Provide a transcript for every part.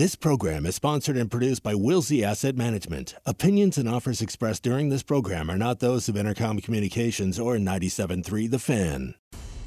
This program is sponsored and produced by Wilsey Asset Management. Opinions and offers expressed during this program are not those of Entercom Communications or 97.3 The Fan.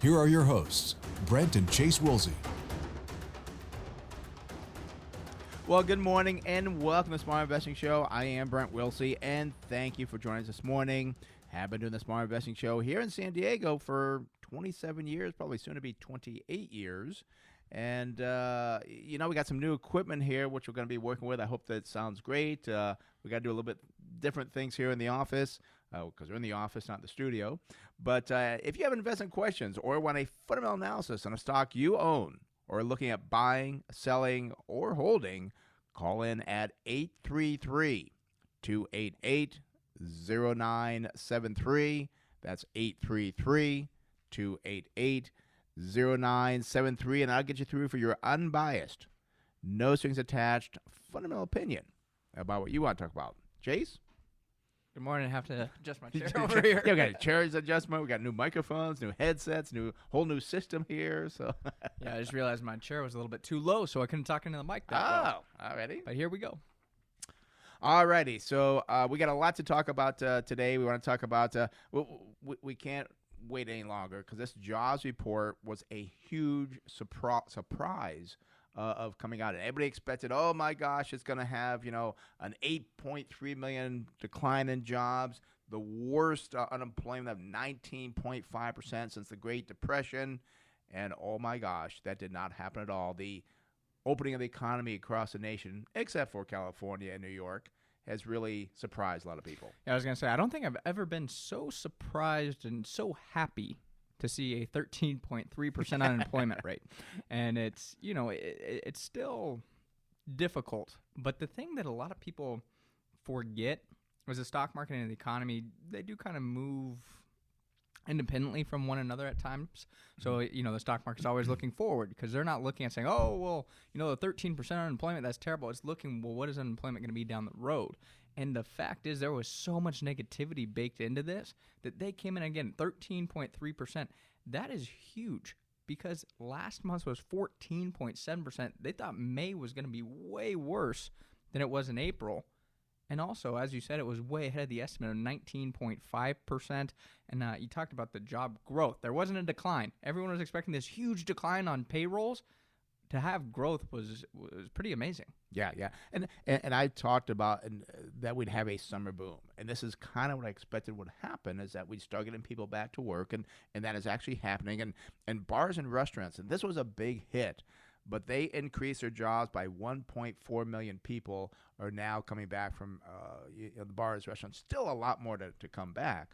here are your hosts, Brent and Chase Wilsey. Well, good morning and welcome to the Smart Investing Show. I am Brent Wilsey, and thank you for joining us this morning. Have been doing the Smart Investing Show here in San Diego for 27 years, probably soon to be 28 years. And, uh, you know, we got some new equipment here, which we're going to be working with. I hope that sounds great. Uh, we got to do a little bit different things here in the office because uh, we're in the office, not the studio. But uh, if you have investment questions or want a fundamental analysis on a stock you own or looking at buying, selling, or holding, call in at 833 288 0973. That's 833 288 0973. And I'll get you through for your unbiased, no strings attached, fundamental opinion about what you want to talk about. Chase? Good morning. I have to adjust my chair over here. yeah, we got a chair's adjustment. We got new microphones, new headsets, new whole new system here. So yeah, I just realized my chair was a little bit too low, so I couldn't talk into the mic. That oh, well. already. But here we go. Alrighty, so uh, we got a lot to talk about uh, today. We want to talk about. Uh, we, we can't wait any longer because this jobs report was a huge surpri- surprise uh, of coming out. And everybody expected, oh my gosh, it's going to have you know an 8.3 million decline in jobs, the worst uh, unemployment of 19.5 percent since the Great Depression, and oh my gosh, that did not happen at all. The opening of the economy across the nation, except for California and New York, has really surprised a lot of people. Yeah, I was gonna say I don't think I've ever been so surprised and so happy to see a 13.3% unemployment rate. And it's, you know, it, it's still difficult. But the thing that a lot of people forget was the stock market and the economy, they do kind of move independently from one another at times. So, mm-hmm. you know, the stock market's always looking forward because they're not looking at saying, oh, well, you know, the 13% unemployment, that's terrible. It's looking, well, what is unemployment going to be down the road? And the fact is, there was so much negativity baked into this that they came in again 13.3%. That is huge because last month was 14.7%. They thought May was going to be way worse than it was in April. And also, as you said, it was way ahead of the estimate of 19.5%. And uh, you talked about the job growth. There wasn't a decline. Everyone was expecting this huge decline on payrolls to have growth was was pretty amazing. Yeah, yeah, and and, and I talked about and, uh, that we'd have a summer boom, and this is kind of what I expected would happen is that we'd start getting people back to work, and and that is actually happening, and and bars and restaurants, and this was a big hit. But they increased their jobs by 1.4 million people are now coming back from uh, you know, the bars, restaurants. Still a lot more to, to come back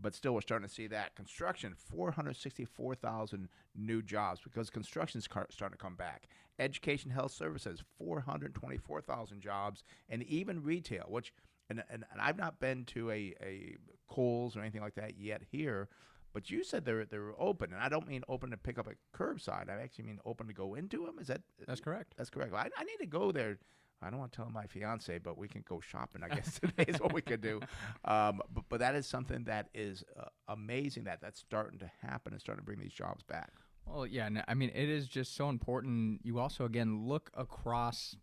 but still we're starting to see that construction 464,000 new jobs because construction's starting to come back education health services 424,000 jobs and even retail which and, and, and I've not been to a, a Kohl's or anything like that yet here but you said they're they're open, and I don't mean open to pick up a curbside. I actually mean open to go into them. Is that that's correct? That's correct. I, I need to go there I don't want to tell my fiance, but we can go shopping. I guess today is what we could do. Um, but, but that is something that is uh, amazing that that's starting to happen and starting to bring these jobs back. Well, yeah, I mean, it is just so important. You also, again, look across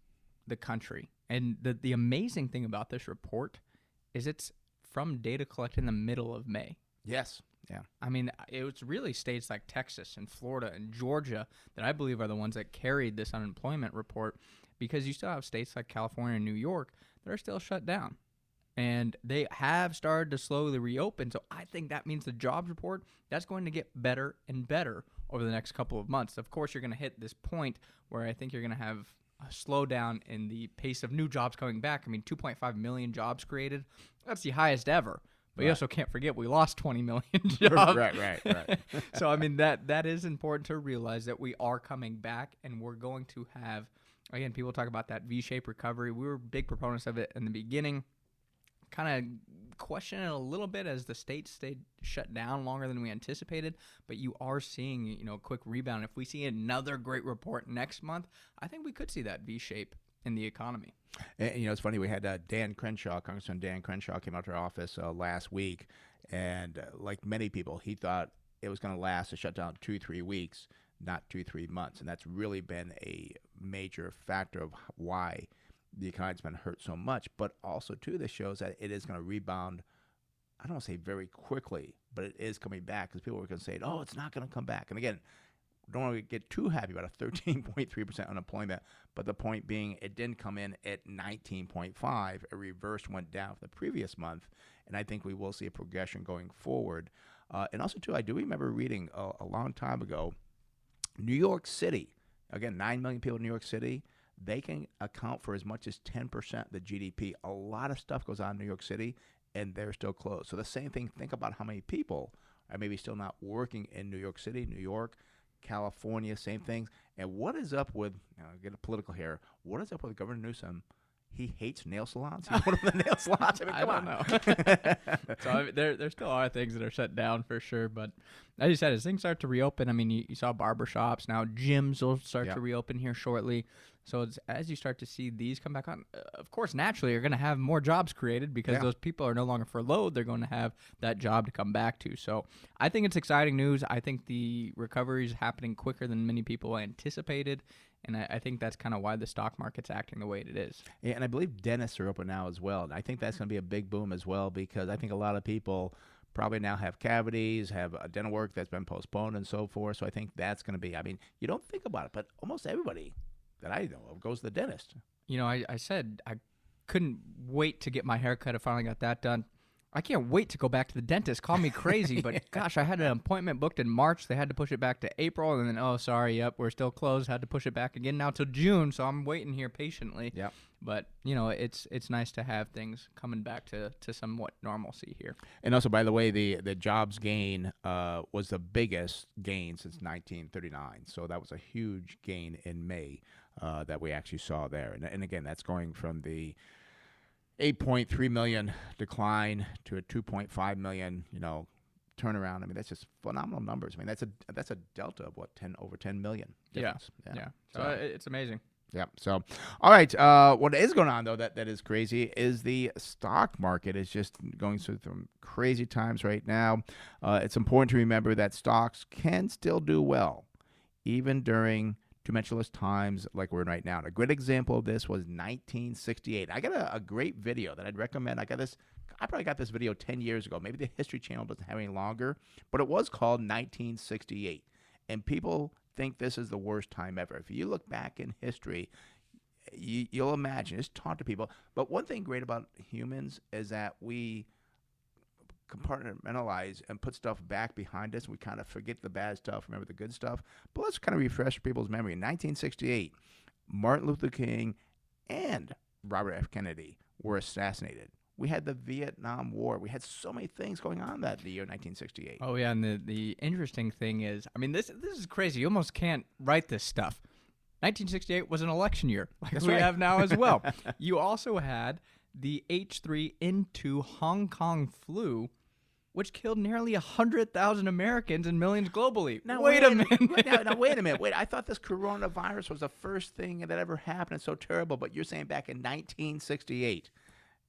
the country. And the, the amazing thing about this report is it's from data collected in the middle of May. Yes. Yeah. I mean, it was really states like Texas and Florida and Georgia that I believe are the ones that carried this unemployment report because you still have states like California and New York that are still shut down. And they have started to slowly reopen. So I think that means the jobs report, that's going to get better and better over the next couple of months. Of course, you're going to hit this point where I think you're going to have a slowdown in the pace of new jobs coming back. I mean, 2.5 million jobs created. That's the highest ever. But right. you also can't forget we lost 20 million jobs. right, right, right. so I mean that that is important to realize that we are coming back and we're going to have again, people talk about that V-shaped recovery. We were big proponents of it in the beginning. Kind of question it a little bit as the states stayed shut down longer than we anticipated. But you are seeing, you know, a quick rebound. If we see another great report next month, I think we could see that V-shape in the economy. And, you know, it's funny. We had uh, Dan Crenshaw, Congressman Dan Crenshaw, came out to our office uh, last week, and uh, like many people, he thought it was going to last a shutdown two, three weeks, not two, three months, and that's really been a major factor of why the economy's been hurt so much. But also, too, this shows that it is going to rebound. I don't want to say very quickly, but it is coming back because people were going to say, "Oh, it's not going to come back." And again, don't want to get too happy about a 13.3% unemployment, but the point being, it didn't come in at 19.5. It reversed, went down for the previous month, and I think we will see a progression going forward. Uh, and also, too, I do remember reading a, a long time ago, New York City. Again, nine million people in New York City. They can account for as much as 10% of the GDP. A lot of stuff goes on in New York City, and they're still closed. So the same thing. Think about how many people are maybe still not working in New York City, New York California, same things. And what is up with, you know, get a political here, what is up with Governor Newsom? He hates nail salons. He put the nail salons. I mean, come I on. don't know. so I mean, there, there still are things that are shut down for sure. But as you said, as things start to reopen, I mean, you, you saw barber shops now, gyms will start to reopen here shortly. So it's, as you start to see these come back on, uh, of course, naturally, you're going to have more jobs created because Yeah. those people are no longer furloughed. They're going to have that job to come back to. So I think it's exciting news. I think the recovery is happening quicker than many people anticipated. And I, I think that's kind of why the stock market's acting the way it is. Yeah, and I believe dentists are open now as well. And I think that's going to be a big boom as well because I think a lot of people probably now have cavities, have uh, dental work that's been postponed and so forth. So I think that's going to be, I mean, you don't think about it, but almost everybody that I know of goes to the dentist. you know, I, I said I couldn't wait to get my haircut. I finally got that done. I can't wait to go back to the dentist. Call me crazy, but gosh, I had an appointment booked in March. They had to push it back to April, and then oh, sorry, yep, we're still closed. Had to push it back again now till June. So I'm waiting here patiently. Yeah. But you know, it's it's nice to have things coming back to to somewhat normalcy here. And also, by the way, the the jobs gain uh, was the biggest gain since 1939. So that was a huge gain in May uh, that we actually saw there. And, and again, that's going from the 8.3 million decline to a 2.5 million, you know, turnaround. I mean, that's just phenomenal numbers. I mean, that's a that's a delta of what 10 over 10 million. Difference. Yeah. So- So uh, it's amazing. yeah. So, all right. Uh, what is going on though that, that is crazy is the stock market is just going through some crazy times right now. Uh, it's important to remember that stocks can still do well, even during tumultuous times like we're in right now. And a great example of this was 1968. I got a, a great video that I'd recommend. I got this. I probably got this video 10 years ago. Maybe the History Channel doesn't have any longer, but it was called 1968. And people think this is the worst time ever. If you look back in history, you, you'll imagine, just talk to people. But one thing great about humans is that we compartmentalize and put stuff back behind us. We kind of forget the bad stuff, remember the good stuff. But let's kind of refresh people's memory. In 1968, Martin Luther King and Robert F. Kennedy were assassinated. We had the Vietnam War. We had so many things going on that the year 1968. Oh yeah, and the the interesting thing is, I mean, this this is crazy. You almost can't write this stuff. 1968 was an election year, like That's we right. have now as well. you also had the H3N2 Hong Kong flu, which killed nearly 100,000 Americans and millions globally. Now, wait, a minute. Wait, now, now, wait a minute. Wait, I thought this coronavirus was the first thing that ever happened. It's so terrible. But you're saying back in 1968,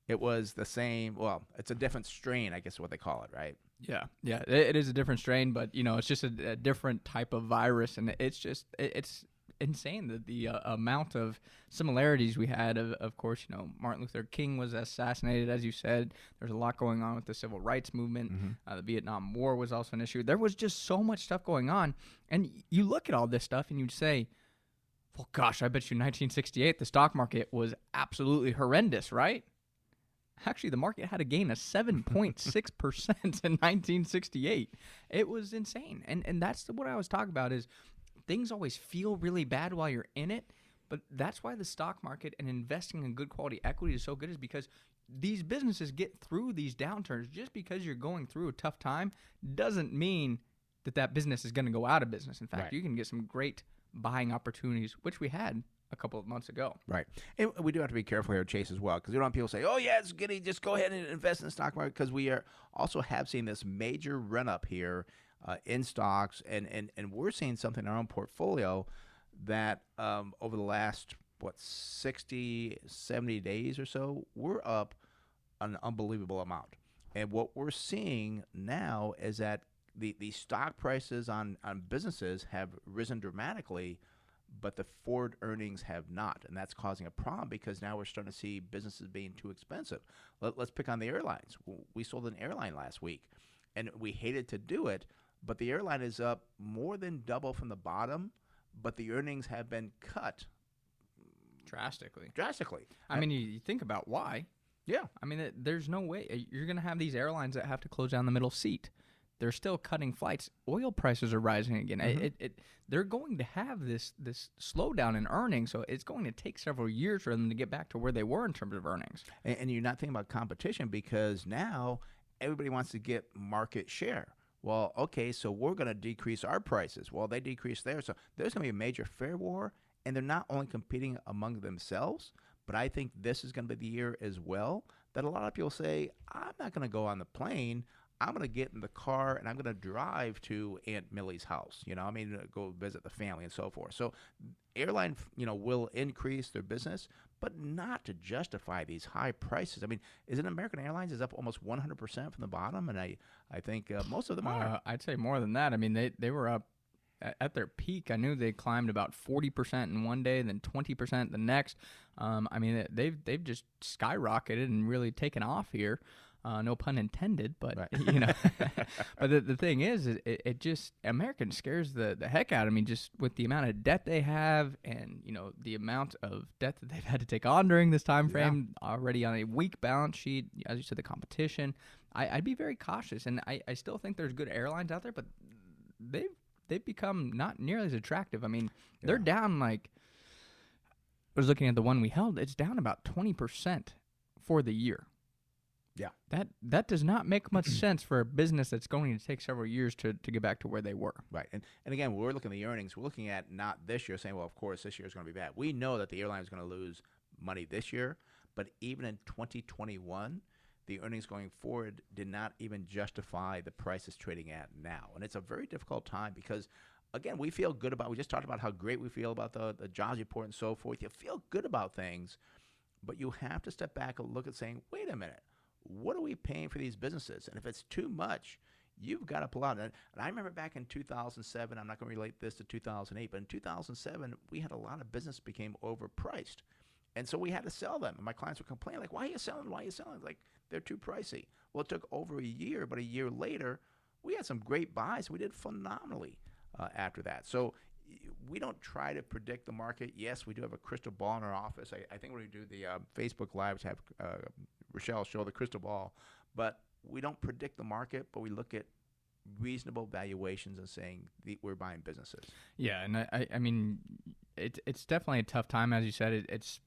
it was the same. Well, it's a different strain, I guess is what they call it, right? Yeah, yeah, it, it is a different strain, but you know, it's just a, a different type of virus, and it's just it, it's insane that the uh, amount of similarities we had. Of, of course, you know, Martin Luther King was assassinated, as you said. There's a lot going on with the civil rights movement. Uh, the Vietnam War was also an issue. There was just so much stuff going on, and you look at all this stuff, and you'd say. Well, gosh, I bet you 1968 the stock market was absolutely horrendous, right? Actually, the market had a gain of 7.6% in 1968. It was insane. And and that's what I was talking about is things always feel really bad while you're in it, but that's why the stock market and investing in good quality equity is so good is because these businesses get through these downturns. Just because you're going through a tough time doesn't mean that that business is going to go out of business. In fact, Right. you can get some great buying opportunities, which we had a couple of months ago. Right. And we do have to be careful here, Chase, as well, because we don't want people say, oh, yeah, it's getting, just go ahead and invest in the stock market, because we are also have seen this major run up here uh, in stocks, and, and, and we're seeing something in our own portfolio that um, over the last, what, 60, 70 days or so, we're up an unbelievable amount. And what we're seeing now is that the, the stock prices on, on businesses have risen dramatically but the forward earnings have not, and that's causing a problem because now we're starting to see businesses being too expensive. Let, us pick on the airlines. We sold an airline last week, and we hated to do it, but the airline is up more than double from the bottom, but the earnings have been cut drastically. Drastically. I mean, you think about why. Yeah. I mean, there's no way you're going to have these airlines that have to close down the middle seat they're still cutting flights. Oil prices are rising again. Mm-hmm. It, it, they're going to have this this slowdown in earnings, so it's going to take several years for them to get back to where they were in terms of earnings. And, and you're not thinking about competition because now everybody wants to get market share. Well, okay, so we're going to decrease our prices. Well, they decrease theirs. So there's going to be a major fare war, and they're not only competing among themselves, but I think this is going to be the year as well that a lot of people say, I'm not going to go on the plane. I'm going to get in the car and I'm going to drive to Aunt Millie's house. You know, I mean, go visit the family and so forth. So, airline, you know, will increase their business, but not to justify these high prices. I mean, is it American Airlines is up almost 100% from the bottom, and I, I think uh, most of them are. Uh, I'd say more than that. I mean, they they were up at their peak, I knew they climbed about 40% in one day, then 20% the next. Um, I mean, they've they've just skyrocketed and really taken off here. Uh, no pun intended, but right. you know. but the, the thing is, it, it just American scares the, the heck out of me just with the amount of debt they have, and you know the amount of debt that they've had to take on during this time frame. Yeah. Already on a weak balance sheet, as you said, the competition. I, would be very cautious, and I, I still think there's good airlines out there, but they've they've become not nearly as attractive. I mean, yeah. they're down like. I was looking at the one we held. It's down about twenty percent for the year. Yeah. That that does not make much sense for a business that's going to take several years to, to get back to where they were. Right. And and again, when we're looking at the earnings, we're looking at not this year saying, well, of course this year is going to be bad. We know that the airline is going to lose money this year, but even in 2021, the earnings going forward did not even justify the prices trading at now. And it's a very difficult time because again, we feel good about we just talked about how great we feel about the the jobs report and so forth. You feel good about things, but you have to step back and look at saying, wait a minute what are we paying for these businesses? And if it's too much, you've got to pull out. And I remember back in 2007, I'm not going to relate this to 2008, but in 2007, we had a lot of business became overpriced. And so we had to sell them. And my clients would complain, like, why are you selling? Why are you selling? Like, they're too pricey. Well, it took over a year, but a year later, we had some great buys. We did phenomenally uh, after that. So we don't try to predict the market. Yes, we do have a crystal ball in our office. I, I think when we do the uh, Facebook Lives, have uh, Rochelle show the crystal ball, but we don't predict the market, but we look at reasonable valuations and saying the, we're buying businesses. Yeah, and I, I mean, it's it's definitely a tough time, as you said. It, it's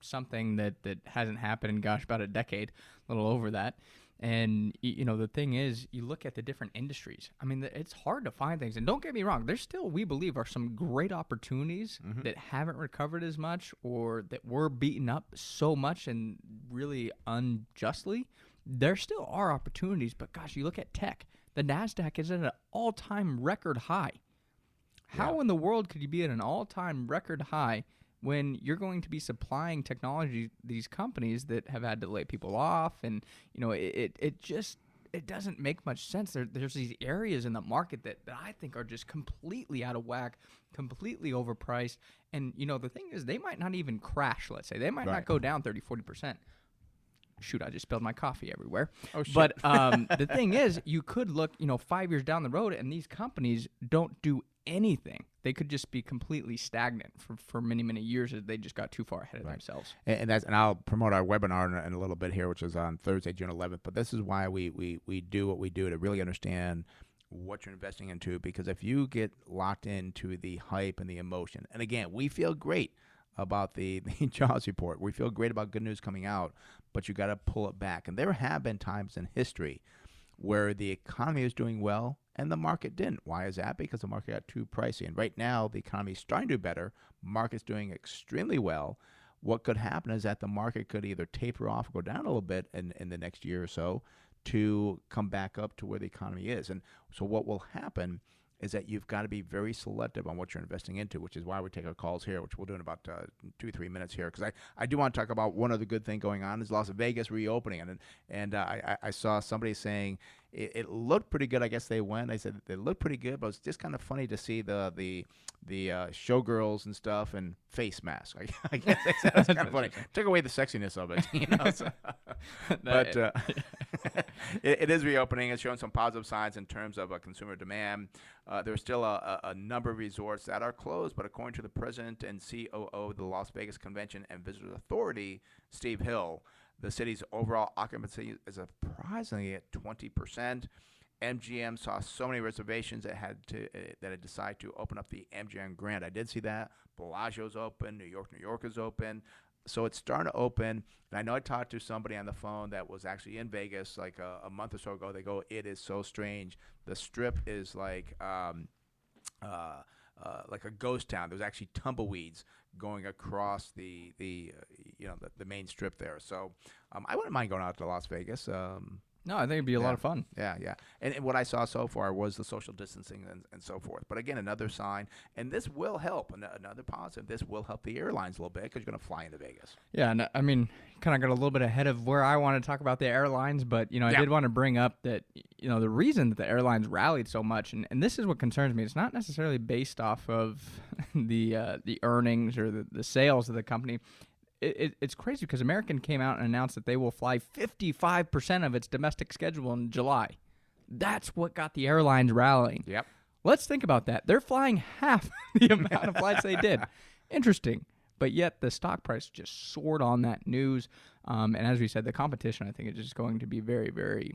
something that that hasn't happened in gosh about a decade, a little over that. And you know the thing is, you look at the different industries. I mean, it's hard to find things. And don't get me wrong, there's still we believe are some great opportunities mm-hmm. that haven't recovered as much, or that were beaten up so much and really unjustly. There still are opportunities, but gosh, you look at tech. The Nasdaq is at an all-time record high. How yeah. in the world could you be at an all-time record high? When you're going to be supplying technology these companies that have had to lay people off and you know it, it just it doesn't make much sense there, there's these areas in the market that, that i think are just completely out of whack completely overpriced and you know the thing is they might not even crash let's say they might right. not go down 30 40% shoot, I just spilled my coffee everywhere. Oh, shit. But um, the thing is, you could look, you know, five years down the road, and these companies don't do anything. They could just be completely stagnant for, for many, many years as they just got too far ahead of right. themselves. And, and, that's and I'll promote our webinar in, in, a little bit here, which is on Thursday, June 11th. But this is why we, we, we do what we do to really understand what you're investing into because if you get locked into the hype and the emotion and again we feel great about the, the jobs report we feel great about good news coming out but you got to pull it back and there have been times in history where the economy is doing well and the market didn't. Why is that? Because the market got too pricey. And right now, the economy is starting to do better. Market's doing extremely well. What could happen is that the market could either taper off or go down a little bit in, in the next year or so to come back up to where the economy is. And so, what will happen is that you've got to be very selective on what you're investing into, which is why we take our calls here, which we'll do in about uh, two, three minutes here. Because I, I do want to talk about one other good thing going on is Las Vegas reopening. And, and uh, I, I saw somebody saying it, it, looked pretty good. I guess they went. I said they looked pretty good, but it's just kind of funny to see the the the uh, showgirls and stuff and face masks. I, I guess that's kind of funny. Took away the sexiness of it, you know. So. but uh, it, it is reopening. It's showing some positive signs in terms of uh, consumer demand. Uh, there's still a, a, number of resorts that are closed, but according to the president and COO of the Las Vegas Convention and Visitors Authority, Steve Hill. The city's overall occupancy is surprisingly at 20%. MGM saw so many reservations that had to uh, that had decided to open up the MGM Grand. I did see that. Bellagio's open. New York, New York is open. So it's starting to open. And I know I talked to somebody on the phone that was actually in Vegas like a, a month or so ago. They go, "It is so strange. The Strip is like." Um, uh, uh, like a ghost town. There's actually tumbleweeds going across the the uh, you know the, the, main strip there. So um, I wouldn't mind going out to Las Vegas. Um, no, I think it'd be a yeah. lot of fun. Yeah, yeah. And, and, what I saw so far was the social distancing and, and so forth. But again, another sign, and this will help. Another positive. This will help the airlines a little bit because you're going to fly into Vegas. Yeah, and I mean, kind of got a little bit ahead of where I want to talk about the airlines, but you know, I yeah. did want to bring up that you know the reason that the airlines rallied so much, and, and this is what concerns me. It's not necessarily based off of the uh, the earnings or the, the sales of the company it, it, it's crazy because American came out and announced that they will fly 55% of its domestic schedule in July. That's what got the airlines rallying. Yep. Let's think about that. They're flying half the amount of flights they did. Interesting. But yet the stock price just soared on that news. Um, and as we said, the competition, I think, is just going to be very, very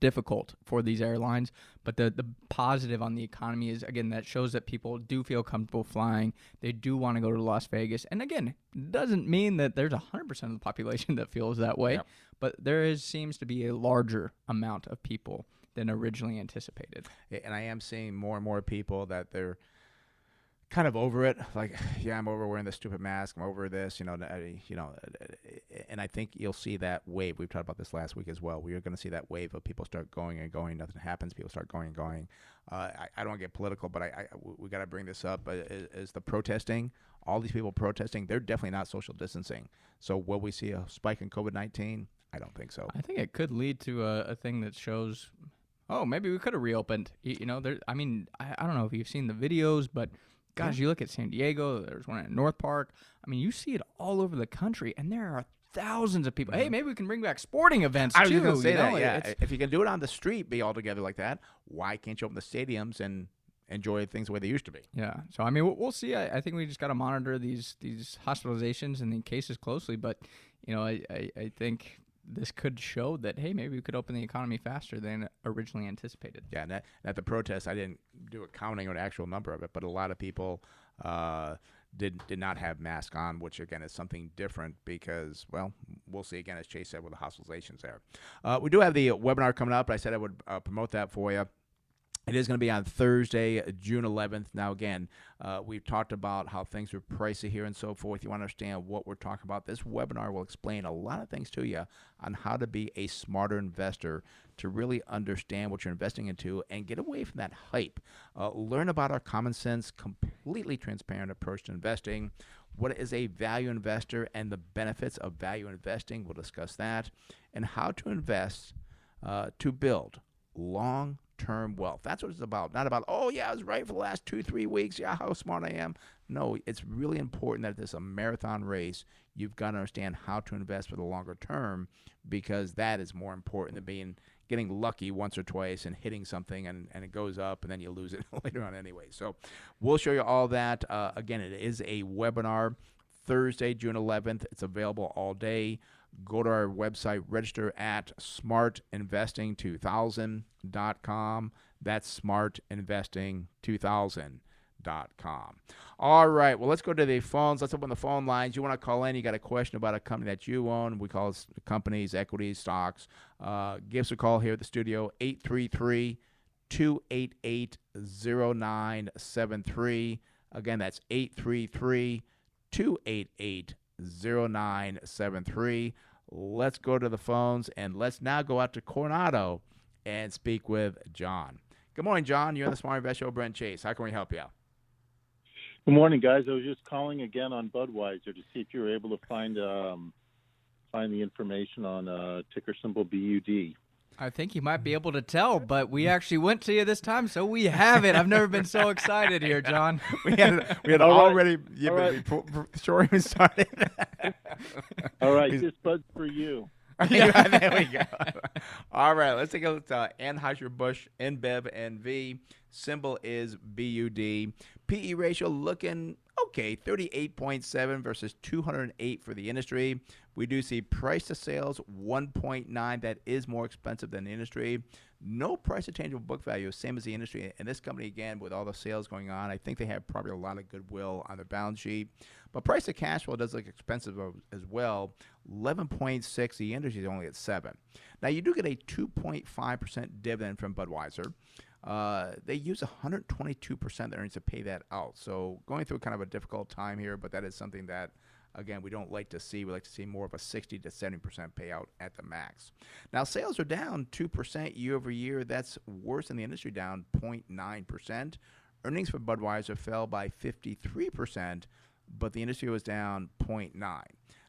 difficult for these airlines. But the the positive on the economy is again that shows that people do feel comfortable flying. They do want to go to Las Vegas, and again, doesn't mean that there's hundred percent of the population that feels that way. Yep. But there is seems to be a larger amount of people than originally anticipated. And I am seeing more and more people that they're kind of over it. Like, yeah, I'm over wearing the stupid mask. I'm over this, you know. You know, and I think you'll see that wave. We've talked about this last week as well. We are going to see that wave of people start going and going. Nothing happens. People start going and going. Uh, I, I, don't get political, but I, I we got to bring this up. Is, is the protesting? All these people protesting, they're definitely not social distancing. So will we see a spike in COVID nineteen? I don't think so. I think it could lead to a, a thing that shows. Oh, maybe we could have reopened. You, you know, there. I mean, I, I don't know if you've seen the videos, but Gosh, you look at San Diego. There's one at North Park. I mean, you see it all over the country, and there are thousands of people. Mm-hmm. Hey, maybe we can bring back sporting events I was too. Gonna say that. Know? Yeah, if you can do it on the street, be all together like that. Why can't you open the stadiums and enjoy things the way they used to be? Yeah. So I mean, we'll, we'll see. I, I, think we just got to monitor these these hospitalizations and the cases closely. But you know, I, I, I think this could show that hey maybe we could open the economy faster than originally anticipated. Yeah, and at, at the protest, I didn't do a counting or an actual number of it, but a lot of people uh, did did not have masks on, which again is something different because well we'll see again as Chase said with the hospitalizations there. Uh, we do have the webinar coming up. I said I would uh, promote that for you. It is going to be on Thursday, June 11th. Now, again, uh, we've talked about how things are pricey here and so forth. You want to understand what we're talking about. This webinar will explain a lot of things to you on how to be a smarter investor to really understand what you're investing into and get away from that hype. Uh, learn about our common sense, completely transparent approach to investing. What is a value investor and the benefits of value investing? We'll discuss that. And how to invest uh, to build long term wealth. That's what it's about. Not about, oh, yeah, I was right for the last two, three weeks. Yeah, how smart I am. No, it's really important that this is a marathon race. You've got to understand how to invest for the longer term because that is more important than being getting lucky once or twice and hitting something and, and it goes up and then you lose it later on anyway. So we'll show you all that. Uh, again, it is a webinar Thursday, June 11th. It's available all day go to our website, register at smartinvesting2000.com. That's smartinvesting2000.com. All right, well, let's go to the phones. Let's open the phone lines. You want to call in, you got a question about a company that you own. We call companies, equities, stocks. Uh, give us a call here at the studio, 833 288 0973. Again, that's 833 288 0973. Let's go to the phones and let's now go out to Coronado and speak with John. Good morning, John. You're on the Smart Invest Show, Brent Chase. How can we help you out? Good morning, guys. I was just calling again on Budweiser to see if you were able to find um, find the information on uh, ticker symbol BUD. I think you might be able to tell, but we actually went to you this time, so we have it. I've never been so excited here, John. we had we had All right. already yeah, All but right. before, before we started. All right, He's- this bud's for you. yeah, there we go. All right, let's take a look at uh, Anheuser-Busch InBev NV. Symbol is BUD. PE E ratio looking okay, 38.7 versus 208 for the industry. We do see price to sales 1.9. That is more expensive than the industry. No price to tangible book value, same as the industry. And this company, again, with all the sales going on, I think they have probably a lot of goodwill on their balance sheet. But price to cash flow does look expensive as well. 11.6. The industry is only at 7. Now, you do get a 2.5% dividend from Budweiser. Uh, they use 122% of their earnings to pay that out. So going through kind of a difficult time here, but that is something that, again, we don't like to see. We like to see more of a 60 to 70% payout at the max. Now, sales are down 2% year over year. That's worse than the industry, down 0.9%. Earnings for Budweiser fell by 53%, but the industry was down 0.9.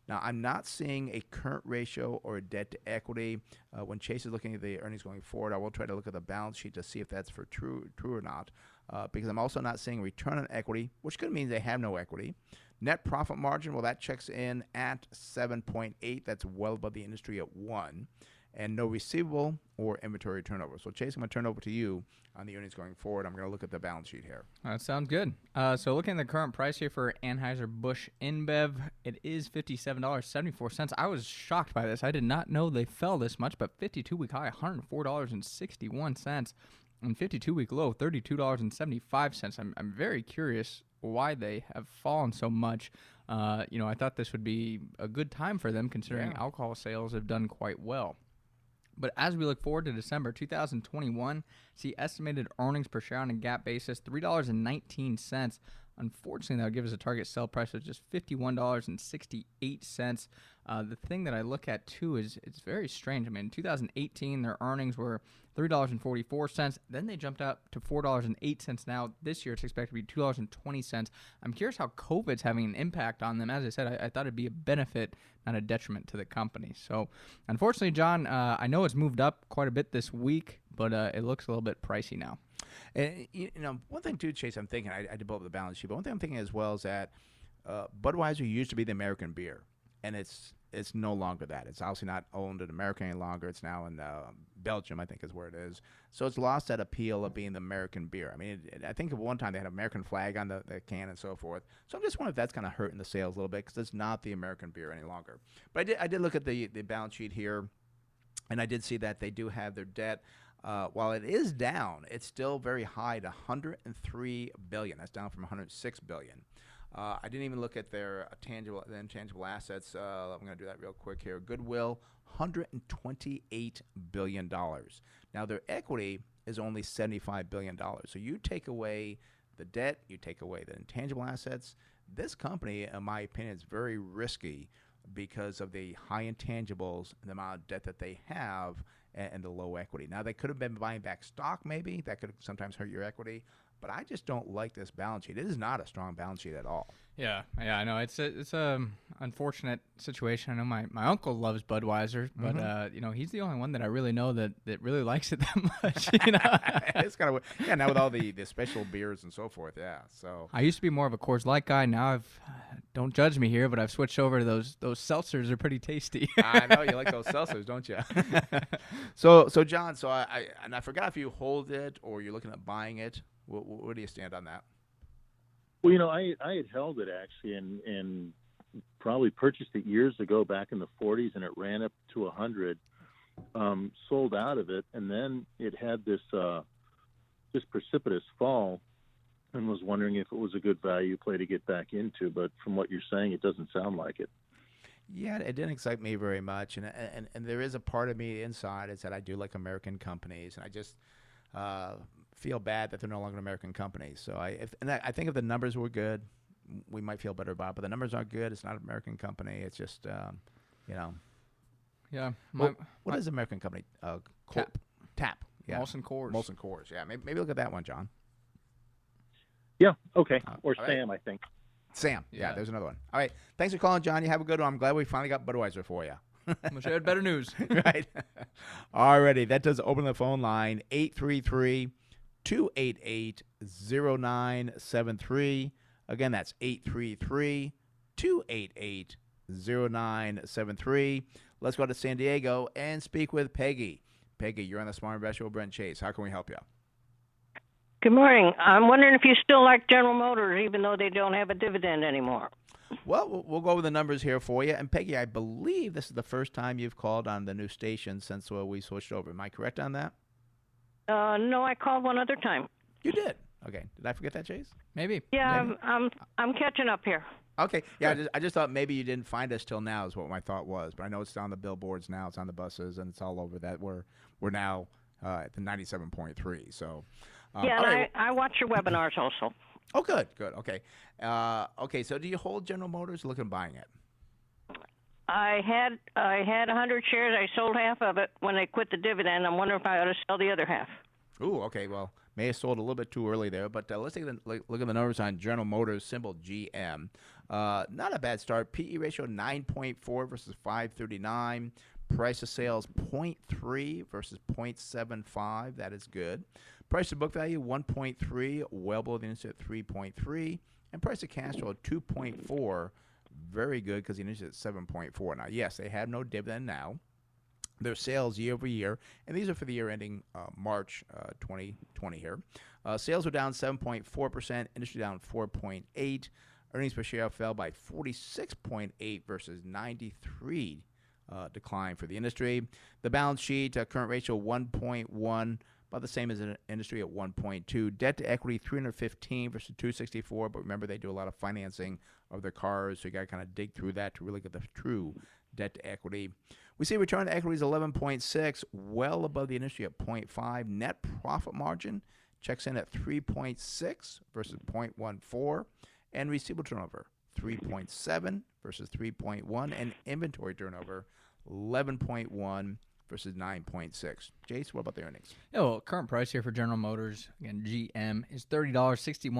Now, I'm not seeing a current ratio or a debt to equity. Uh, when Chase is looking at the earnings going forward, I will try to look at the balance sheet to see if that's for true, true or not. Uh, because I'm also not seeing return on equity, which could mean they have no equity. Net profit margin, well, that checks in at 7.8. That's well above the industry at one, and no receivable or inventory turnover. So, Chase, I'm going to turn over to you on the earnings going forward. I'm going to look at the balance sheet here. That sounds good. Uh, so looking at the current price here for Anheuser-Busch InBev, it is $57.74. I was shocked by this. I did not know they fell this much, but 52-week high, $104.61, and 52-week low, $32.75. I'm, I'm very curious why they have fallen so much. Uh, you know, I thought this would be a good time for them considering Yeah. alcohol sales have done quite well. But as we look forward to December 2021, see estimated earnings per share on a GAAP basis $3.19. Unfortunately, that would give us a target sell price of just $51.68. Uh, the thing that I look at too is it's very strange. I mean, in 2018, their earnings were $3.44. Then they jumped up to $4.08. Now, this year, it's expected to be $2.20. I'm curious how COVID's having an impact on them. As I said, I, I thought it'd be a benefit, not a detriment to the company. So, unfortunately, John, uh, I know it's moved up quite a bit this week, but uh, it looks a little bit pricey now. And you know, one thing too, Chase, I'm thinking I, I up the balance sheet, but one thing I'm thinking as well is that uh, Budweiser used to be the American beer, and it's it's no longer that. It's obviously not owned in America any longer. It's now in uh, Belgium, I think, is where it is. So it's lost that appeal of being the American beer. I mean, it, it- I think at one time they had an American flag on the, the can and so forth. So I'm just wondering if that's kind of hurting the sales a little bit because it's not the American beer any longer. But I did I did look at the the balance sheet here and I did see that they do have their debt. Uh, while it is down, it's still very high at 103 billion. That's down from 106 billion. Uh, I didn't even look at their uh, tangible, the intangible assets. Uh, I'm going to do that real quick here. Goodwill, 128 billion dollars. Now their equity is only 75 billion dollars. So you take away the debt, you take away the intangible assets. This company, in my opinion, is very risky because of the high intangibles and the amount of debt that they have and, and the low equity. Now they could have been buying back stock, maybe that could sometimes hurt your equity, but I just don't like this balance sheet. It is not a strong balance sheet at all. Yeah, yeah, I know it's a it's a unfortunate situation. I know my, my uncle loves Budweiser, but uh, you know he's the only one that I really know that, that really likes it that much. You know, it's kind of yeah. Now with all the, the special beers and so forth, yeah. So I used to be more of a Coors Light guy. Now I've don't judge me here, but I've switched over to those those seltzers. are pretty tasty. I know you like those seltzers, don't you? so so John, so I, I and I forgot if you hold it or you're looking at buying it. Where, where do you stand on that? Well, you know, I I had held it actually, and and probably purchased it years ago, back in the 40s, and it ran up to a 100. Um, sold out of it, and then it had this uh, this precipitous fall, and was wondering if it was a good value play to get back into. But from what you're saying, it doesn't sound like it. Yeah, it didn't excite me very much, and and and there is a part of me inside is that I do like American companies, and I just uh, feel bad that they're no longer an American company. So I, if, and I, I think if the numbers were good, we might feel better about it. But the numbers aren't good. It's not an American company. It's just, um, you know, Yeah. well, what my- is American company? Uh, Col- Tap. Tap. Yeah. Molson Coors. Molson Coors. Yeah. Maybe, maybe look at that one, John. Yeah, okay. Uh, Or all right. Sam, I think. Sam. Yeah. Yeah. There's another one. All right. Thanks for calling, John. You have a good one. I'm glad we finally got Budweiser for you. I wish I had better news. right. Alrighty, that does open the phone line 833 288 0973. Again, that's 833 288 0973. Let's go to San Diego and speak with Peggy. Peggy, you're on the Smart Investor with Brent Chase. How can we help you? Good morning. I'm wondering if you still like General Motors, even though they don't have a dividend anymore. Well, we'll- go over the numbers here for you. And Peggy, I believe this is the first time you've called on the new station since uh, we switched over. Am I correct on that? Uh, no, I called one other time. You did. Okay. Did I forget that, Chase? Maybe. Yeah, Maybe. I'm, I'm I'm catching up here. Okay. Yeah, I just, I just thought maybe you didn't find us till now is what my thought was. But I know it's on the billboards now. It's on the buses and it's all over that. We're we're now uh, at the ninety-seven point three. So. Um, yeah, and right, I, I watch your webinars also. Oh, good, good. Okay. Uh, okay. So, do you hold General Motors? Looking at buying it. I had I had 100 shares. I sold half of it when they quit the dividend. I'm wondering if I ought to sell the other half. Ooh, okay. Well, may have sold a little bit too early there, but uh, let's take a look at the numbers on General Motors, symbol GM. Uh, not a bad start. PE ratio 9.4 versus 539. Price of sales 0.3 versus 0.75. That is good. Price to book value 1.3, well below the industry at 3.3. And price to cash flow 2.4. Very good because the industry at 7.4. Now, yes, they have no dividend now their sales year over year, and these are for the year ending uh, March uh, 2020 here. Uh, sales were down 7.4%, industry down 4.8. Earnings per share fell by 46.8 versus 93 uh, decline for the industry. The balance sheet uh, current ratio 1.1, about the same as an industry at 1.2. Debt to equity 315 versus 264. But remember, they do a lot of financing of their cars, so you got to kind of dig through that to really get the true debt to equity. We see return to equity is 11.6, well above the industry at 0.5. Net profit margin checks in at 3.6 versus 0.14, and receivable turnover 3.7 versus 3.1, and inventory turnover 11.1 versus 9.6. Chase, what about the earnings? Yeah, well, current price here for General Motors, again, GM, is $30.61,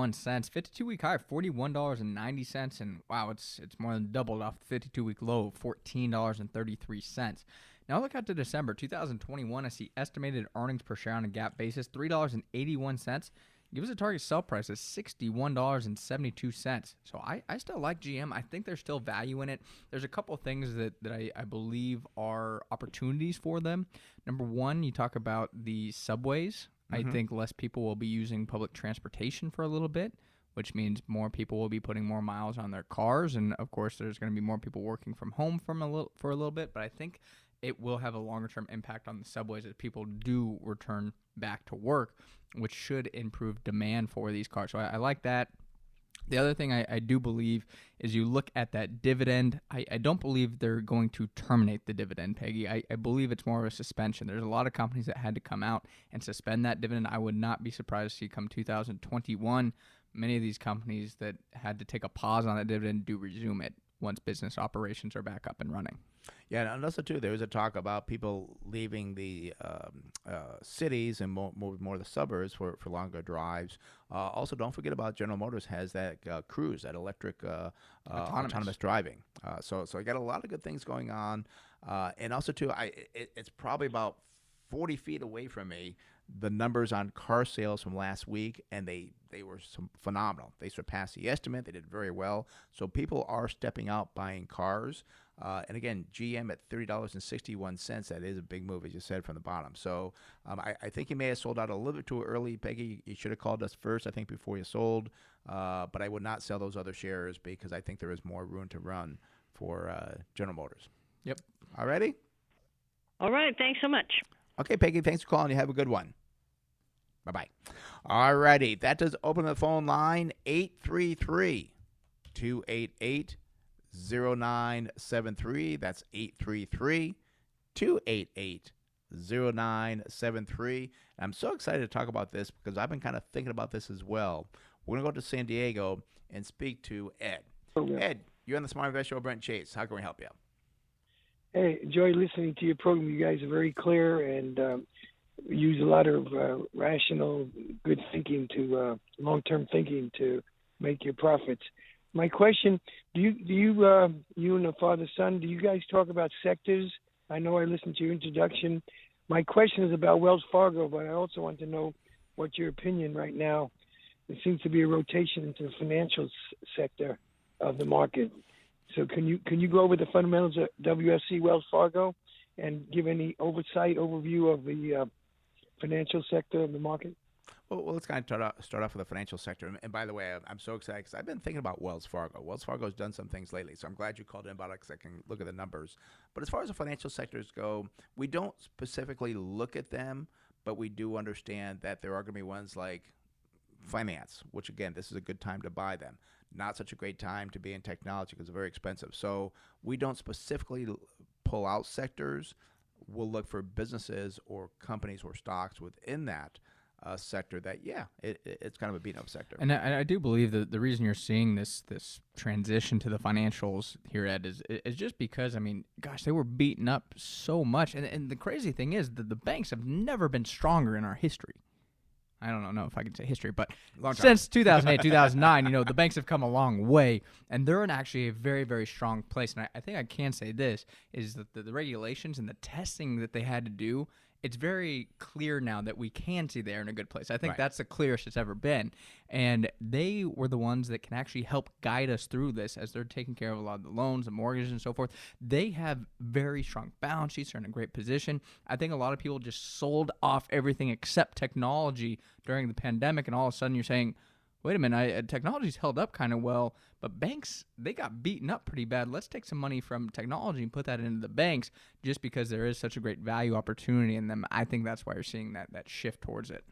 52-week high, $41.90, and wow, it's it's more than doubled off the 52-week low of $14.33. Now look out to December 2021. I see estimated earnings per share on a GAAP basis, $3.81 gives a target sell price of $61.72. So I, I still like GM. I think there's still value in it. There's a couple things that, that I, I believe are opportunities for them. Number one, you talk about the subways. Mm-hmm. I think less people will be using public transportation for a little bit which means more people will be putting more miles on their cars and of course there's going to be more people working from home from a little for a little bit but i think it will have a longer term impact on the subways as people do return back to work, which should improve demand for these cars. So I, I like that. The other thing I, I do believe is you look at that dividend. I, I don't believe they're going to terminate the dividend, Peggy. I, I believe it's more of a suspension. There's a lot of companies that had to come out and suspend that dividend. I would not be surprised to see come 2021, many of these companies that had to take a pause on that dividend do resume it once business operations are back up and running. Yeah, and also too, there was a talk about people leaving the um, uh, cities and mo- moving more to the suburbs for, for longer drives. Uh, also, don't forget about General Motors has that uh, cruise, that electric uh, uh, autonomous. Autonomous. driving. Uh, so, so I got a lot of good things going on, uh, and also too, I it, it's probably about forty feet away from me. The numbers on car sales from last week, and they they were some phenomenal. They surpassed the estimate. They did very well. So people are stepping out buying cars. Uh, and again, GM at thirty dollars and sixty-one cents. That is a big move, as you said from the bottom. So um, I, I think you may have sold out a little bit too early, Peggy. You should have called us first, I think, before you sold. Uh, but I would not sell those other shares because I think there is more room to run for uh, General Motors. Yep. Alrighty. All right. Thanks so much. Okay, Peggy. Thanks for calling. You have a good one. Bye bye. All righty. That does open the phone line 833 288 0973. That's 833 288 0973. I'm so excited to talk about this because I've been kind of thinking about this as well. We're going to go to San Diego and speak to Ed. Ed, you're on the Smart Investor Show, Brent Chase. How can we help you? Hey, enjoy listening to your program. You guys are very clear and um, use a lot of uh, rational, good thinking to uh, long-term thinking to make your profits. My question: Do you, do you, uh, you and the father son, do you guys talk about sectors? I know I listened to your introduction. My question is about Wells Fargo, but I also want to know what your opinion right now. There seems to be a rotation into the financial s- sector of the market. So can you can you go over the fundamentals of WFC Wells Fargo and give any oversight overview of the uh, financial sector of the market? Well, well, let's kind of start off, start off with the financial sector. And, by the way, I'm, so excited because I've been thinking about Wells Fargo. Wells Fargo's done some things lately, so I'm glad you called in about it because I can look at the numbers. But as far as the financial sectors go, we don't specifically look at them, but we do understand that there are going to be ones like finance, which again, this is a good time to buy them. Not such a great time to be in technology because they're very expensive. So we don't specifically pull out sectors. We'll look for businesses or companies or stocks within that uh, sector that, yeah, it, it- it's kind of a beat up sector. And I, I do believe that the reason you're seeing this this transition to the financials here, Ed, is is just because I mean, gosh, they were beaten up so much, and and the crazy thing is that the banks have never been stronger in our history. I don't know if I can say history, but since 2008, 2009, you know, the banks have come a long way, and they're in actually a very, very strong place. And I, I think I can say this is that the, the regulations and the testing that they had to do, it's very clear now that we can see they're in a good place. I think Right. that's the clearest it's ever been. And they were the ones that can actually help guide us through this as they're taking care of a lot of the loans, the mortgages, and so forth. They have very strong balance sheets. They're in a great position. I think a lot of people just sold off everything except technology during the pandemic, and all of a sudden you're saying, wait a minute, I, uh, technology's held up kind of well, but banks, they got beaten up pretty bad. Let's take some money from technology and put that into the banks just because there is such a great value opportunity in them. I think that's why you're seeing that, that shift towards it.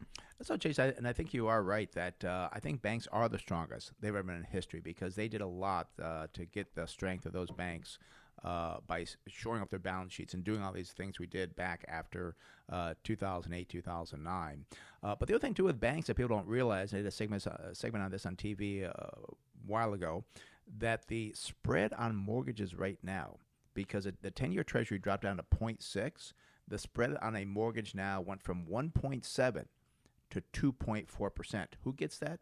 So, Chase, I, and I think you are right that uh, I think banks are the strongest they've ever been in history because they did a lot uh, to get the strength of those banks uh, by shoring up their balance sheets and doing all these things we did back after uh, 2008, 2009. Uh, but the other thing, too, with banks that people don't realize, I did a segment, a segment on this on TV uh, a while ago, that the spread on mortgages right now, because it, the 10 year treasury dropped down to 0.6, the spread on a mortgage now went from 1.7 to 2.4%. Who gets that?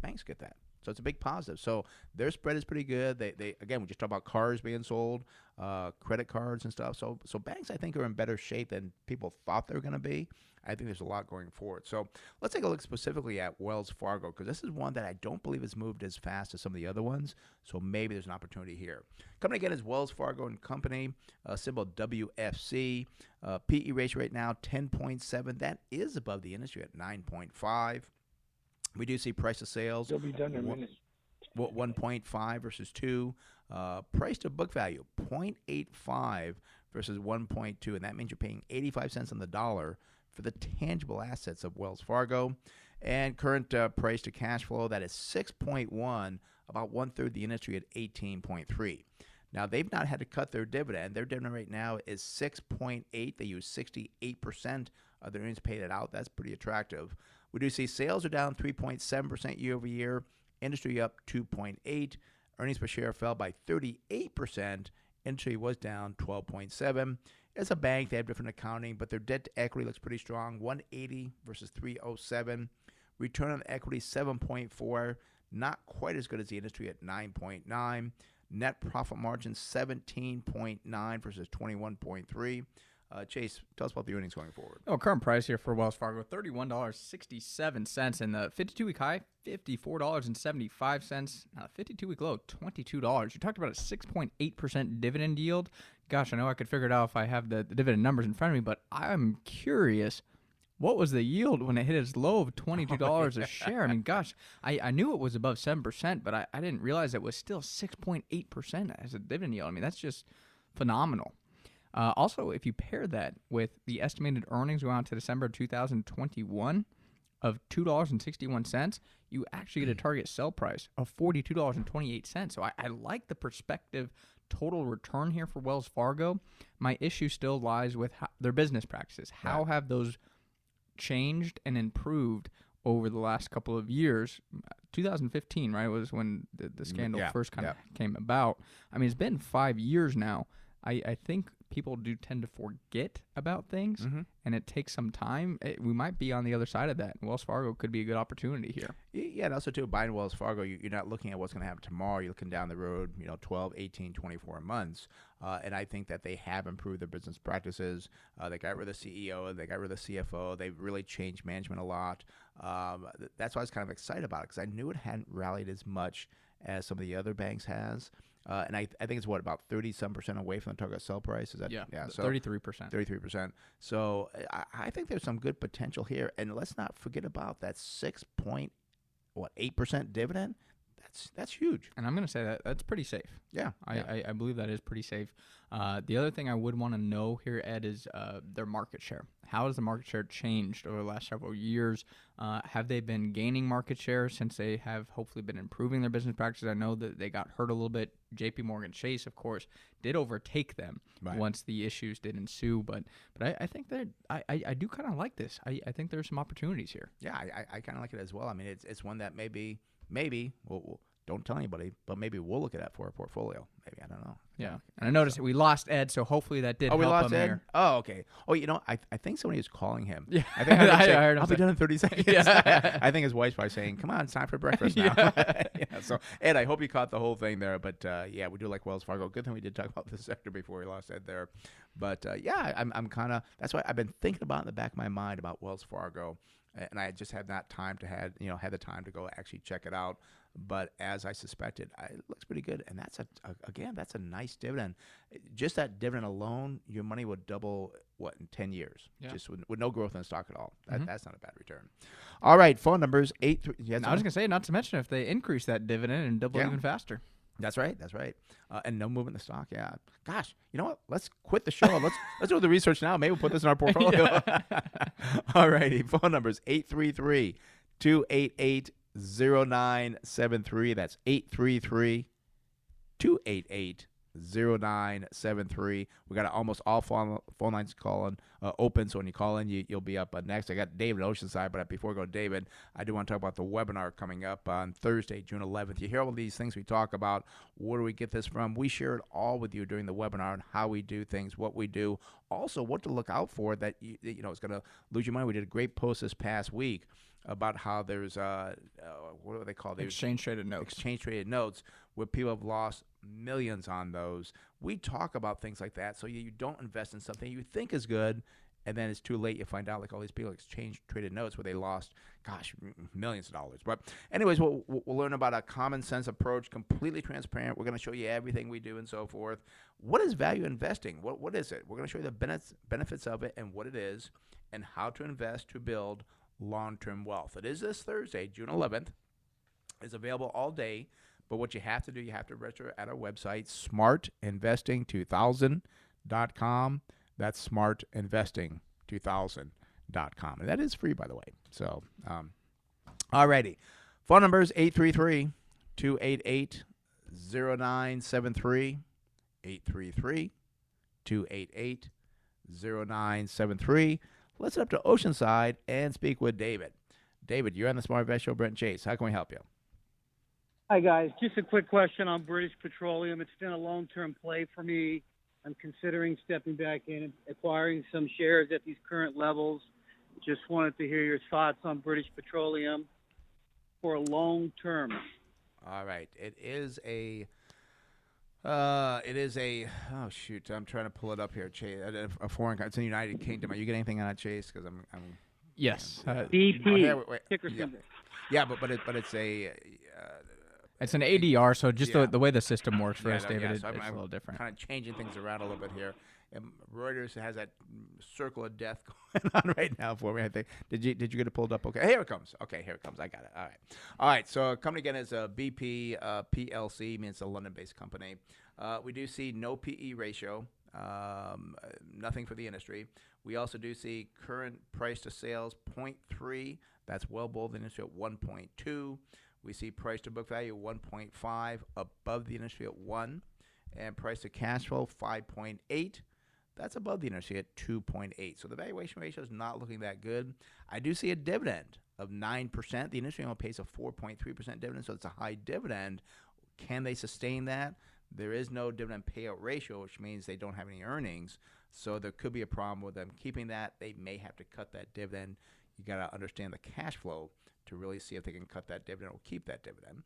Banks get that. So it's a big positive. So their spread is pretty good. They, they again, we just talked about cars being sold, uh, credit cards and stuff. So so banks, I think, are in better shape than people thought they were going to be. I think there's a lot going forward. So let's take a look specifically at Wells Fargo because this is one that I don't believe has moved as fast as some of the other ones. So maybe there's an opportunity here. Coming again is Wells Fargo and Company, uh, symbol WFC. Uh, PE ratio right now 10.7. That is above the industry at 9.5. We do see price of sales They'll be done in a minute. what 1.5 versus 2 uh, price to book value 0.85 versus 1.2 and that means you're paying 85 cents on the dollar for the tangible assets of wells fargo. And current uh, price to cash flow that is 6.1 about one third the industry at 18.3 now they've not had to cut their dividend. Their dividend rate now is 6.8 they use 68% of their earnings paid it out. That's pretty attractive we do see sales are down 3.7% year over year Industry up 2.8. Earnings per share fell by 38%. Industry was down 12.7. As a bank, they have different accounting, but their debt to equity looks pretty strong 180 versus 307. Return on equity 7.4, not quite as good as the industry at 9.9. Net profit margin 17.9 versus 21.3. Uh, Chase, tell us about the earnings going forward. Oh, current price here for Wells Fargo, thirty-one dollars sixty-seven cents, and the fifty-two week high, fifty-four dollars and seventy-five cents. Now, the fifty-two week low, twenty-two dollars. You talked about a six point eight percent dividend yield. Gosh, I know I could figure it out if I have the, the dividend numbers in front of me, but I'm curious. What was the yield when it hit its low of twenty-two dollars a share? I mean, gosh, I, I knew it was above seven percent, but I, I didn't realize it was still six point eight percent as a dividend yield. I mean, that's just phenomenal. Uh, also, if you pair that with the estimated earnings going out to December 2021 of $2.61, you actually get a target sell price of $42.28. So I, I like the perspective total return here for Wells Fargo, my issue still lies with how, their business practices. How have those changed and improved over the last couple of years? 2015, right, was when the, the scandal yeah, first kind yeah. of came about. I mean, it's been five years now. I, I think people do tend to forget about things, Mhm. and it takes some time. It, we might be on the other side of that. Wells Fargo could be a good opportunity here. Yeah, and also too, buying Wells Fargo, you, you're not looking at what's going to happen tomorrow. You're looking down the road, you know, 12, 18, 24 months. Uh, and I think that they have improved their business practices. Uh, they got rid of the CEO, they got rid of the CFO. They've really changed management a lot. Um, th- that's why I was kind of excited about it because I knew it hadn't rallied as much as some of the other banks has. Uh, and I, I think it's what about thirty some percent away from the target sell price. Is that yeah? So thirty-three percent. Thirty-three percent. So I, I think there's some good potential here, and let's not forget about that six point what eight percent dividend. That's that's huge. And I'm going to say that that's pretty safe. Yeah, I, yeah. I, I believe that is pretty safe. Uh, the other thing I would want to know here, Ed, is uh, their market share. How has the market share changed over the last several years? Uh, have they been gaining market share since they have hopefully been improving their business practices? I know that they got hurt a little bit. J.P. Morgan Chase, of course, did overtake them Right. once the issues did ensue. But but I, I think that I, I, I do kind of like this. I, I think there's some opportunities here. yeah, I, I, I kind of like it as well. I mean, it's it's one that maybe maybe we'll, we'll, don't tell anybody, but maybe we'll look at that for a portfolio. Maybe I don't know. Yeah. And I noticed we lost Ed, so hopefully that did Oh, we help lost him Ed. here. Oh, okay. Oh, you know, I, I think somebody is calling him. Yeah. I think I heard I say, heard him I'll be done in thirty seconds. Yeah. I think his wife's probably saying, "Come on, it's time for breakfast now." yeah. So, Ed, I hope you caught the whole thing there. But uh, yeah, we do like Wells Fargo. Good thing we did talk about this sector before we lost Ed there. But uh, yeah, I'm I'm kind of that's why I've been thinking about in the back of my mind about Wells Fargo, and I just have not time to had you know had the time to go actually check it out. But as I suspected, I, it looks pretty good, and that's a, a again that's a nice dividend. Just that dividend alone, your money would double what in ten years, Yeah. just with, with no growth in stock at all. That, Mhm. That's not a bad return. All right, phone numbers eight three. Yeah, And I was going to say, not to mention if they increase that dividend and double Yeah. even faster. That's right. That's right. Uh, and no movement in the stock. Yeah. Gosh, you know what? Let's quit the show. let's let's do the research now. Maybe we'll put this in our portfolio. All righty. Phone numbers 833 288 0973. That's 833 288 0973. We got almost all phone, phone lines calling uh, open. So when you call in, you, you'll be up uh, next. I got David Oceanside, but before I go David, I do want to talk about the webinar coming up on Thursday, June 11th. You hear all these things we talk about. Where do we get this from? We share it all with you during the webinar on how we do things, what we do, also what to look out for that you, you know is going to lose your mind. We did a great post this past week about how there's uh, uh what do they call it? Exchange traded notes. exchange traded notes where people have lost millions on those. We talk about things like that so you, you don't invest in something you think is good and then it's too late. You find out like all these people exchange traded notes where they lost, gosh, millions of dollars. But anyways, we'll, we'll learn about a common sense approach, completely transparent. We're going to show you everything we do and so forth. What is value investing? What what is it? We're going to show you the benefits benefits of it and what it is, and how to invest to build long term wealth. It is this Thursday, June 11th. It's available all day. But what you have to do, you have to register at our website, smartinvesting2000.com. That's smartinvesting2000.com. And that is free, by the way. So, um, alrighty. Phone number is 833 288 0973. 833 288 0973. Let's head up to Oceanside and speak with David. David, you're on the Smart Invest Show, Brent Chase. How can we help you? Hi, guys. Just a quick question on British Petroleum. It's been a long term play for me. I'm considering stepping back in and acquiring some shares at these current levels. Just wanted to hear your thoughts on British Petroleum for a long term. All right. It is a. Uh, it is a. Oh shoot! I'm trying to pull it up here. Chase, a, a foreign. It's in the United Kingdom. Are you getting anything on it, Chase? Because I'm. I'm Yes. Uh, BP, Oh, here, wait, wait. Yeah. yeah, but but it but it's a. Uh, it's an ADR, so just Yeah. the, the way the system works for yeah, us, no, David, yeah, it- so I'm- it's a I'm little different. Kind of changing things around a little bit here. And Reuters has that circle of death going on right now for me. I think. Did you did you get it pulled up? Okay, here it comes. Okay, here it comes. I got it. All right, all right. So company again is a BP uh, PLC. Means a London-based company. Uh, we do see no PE ratio. Um, uh, nothing for the industry. We also do see current price to sales 0.3. That's well below the industry at 1.2. We see price to book value 1.5 above the industry at 1. And price to cash flow 5.8. That's above the industry at 2.8. So the valuation ratio is not looking that good. I do see a dividend of 9%. The industry only pays a 4.3% dividend, so it's a high dividend. Can they sustain that? There is no dividend payout ratio, which means they don't have any earnings. So there could be a problem with them keeping that. They may have to cut that dividend. You got to understand the cash flow to really see if they can cut that dividend or keep that dividend.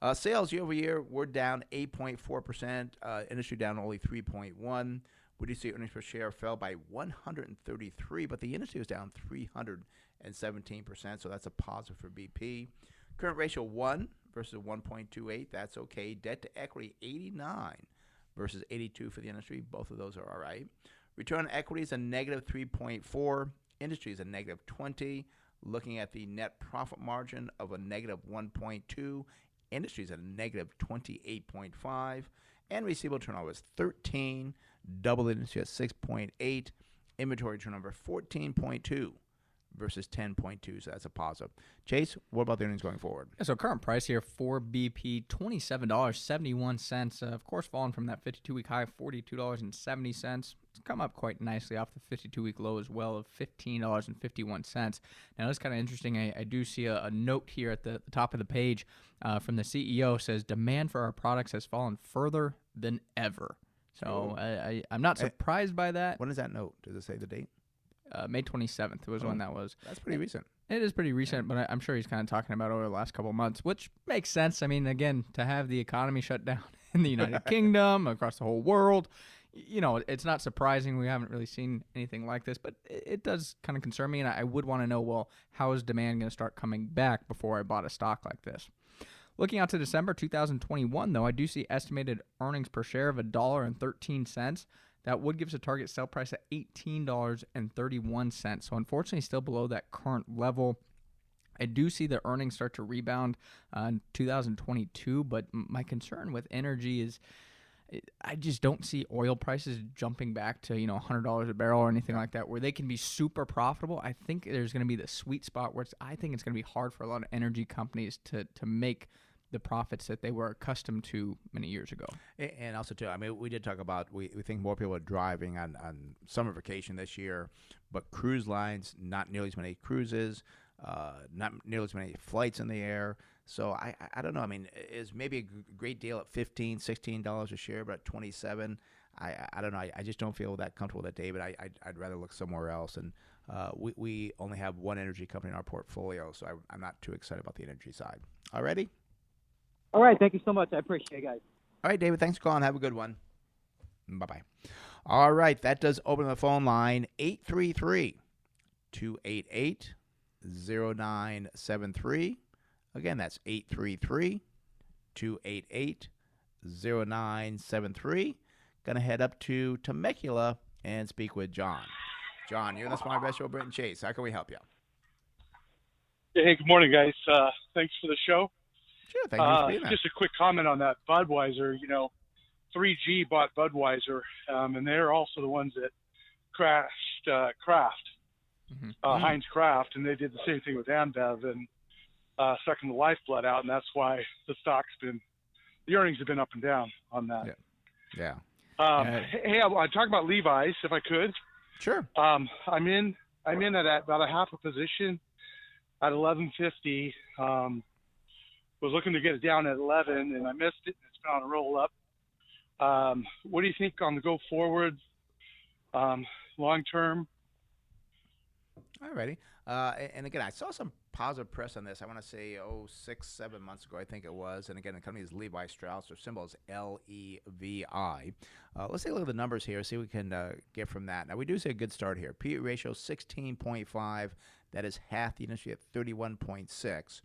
Uh, sales year over year were down 8.4%. Uh, industry down only 3.1. We do see earnings per share fell by 133, but the industry was down 317%, so that's a positive for BP. Current ratio 1 versus 1.28, that's okay. Debt to equity 89 versus 82 for the industry. Both of those are all right. Return on equity is a negative 3.4. Industry is a negative 20. Looking at the net profit margin of a negative 1.2. Industry is a negative 28.5. And receivable turnover is 13. Double industry at 6.8. Inventory turnover 14.2 versus 10.2, so that's a positive. Chase, what about the earnings going forward? Yeah, so current price here for BP, $27.71. Uh, of course, falling from that 52-week high of $42.70. Come up quite nicely off the 52-week low as well of $15.51. Now, that's kind of interesting. I, I, do see a, a, note here at the, the top of the page uh, from the CEO says demand for our products has fallen further than ever. So I, I, am not surprised by that. When is that note? Does it say the date? Uh, May 27th was oh, when that was. That's pretty recent. It is pretty recent, but I, am sure he's kind of talking about over the last couple months, which makes sense. I mean, again, to have the economy shut down in the United Kingdom, across the whole world, you know, it's not surprising. We haven't really seen anything like this, but it, does kind of concern me, and I, would want to know, well, how is demand going to start coming back before I bought a stock like this? Looking out to December 2021, though, I do see estimated earnings per share of a dollar and thirteen cents. That would give us a target sell price at $18.31. So, unfortunately, still below that current level. I do see the earnings start to rebound uh, in 2022, but my concern with energy is I just don't see oil prices jumping back to you know $100 a barrel or anything like that, where they can be super profitable. I think there's going to be the sweet spot where it's, I think it's going to be hard for a lot of energy companies to to make the profits that they were accustomed to many years ago. And also, too, I mean, we did talk about we, we think more people are driving on, on summer vacation this year, but cruise lines, not nearly as many cruises, uh, not nearly as many flights in the air. So I, I don't know. I mean, is maybe a great deal at 15 $16 a share, but at 27 I, I don't know. I, I just don't feel that comfortable with that, David. I, I'd, I'd rather look somewhere else. And uh, we, we only have one energy company in our portfolio, so I, I'm not too excited about the energy side. All righty? All right. Thank you so much. I appreciate it, guys. All right, David. Thanks for calling. Have a good one. Bye bye. All right. That does open the phone line 833 288 0973. Again, that's 833 288 0973. Going to head up to Temecula and speak with John. John, you're in the Smart Best Show, Britton Chase. How can we help you? Hey, good morning, guys. Uh, thanks for the show. Sure, thank you uh, Just a quick comment on that Budweiser. You know, 3G bought Budweiser, um, and they're also the ones that crashed uh, Kraft, mm-hmm. uh, mm-hmm. Heinz Kraft, and they did the same thing with Ambev and uh, sucking the lifeblood out, and that's why the stock's been, the earnings have been up and down on that. Yeah. Yeah. Um, hey, I, I talk about Levi's if I could. Sure. Um, I'm in. I'm in at about a half a position at 1150. Um, was looking to get it down at 11, and I missed it. It's been on a roll up. Um, what do you think on the go forward, um, long term? All righty. Uh, and again, I saw some positive press on this. I want to say, oh, six, seven months ago, I think it was. And again, the company is Levi Strauss. Their symbol is L E V I. Uh, let's take a look at the numbers here, see what we can uh, get from that. Now, we do see a good start here. PE ratio 16.5. That is half the industry at 31.6.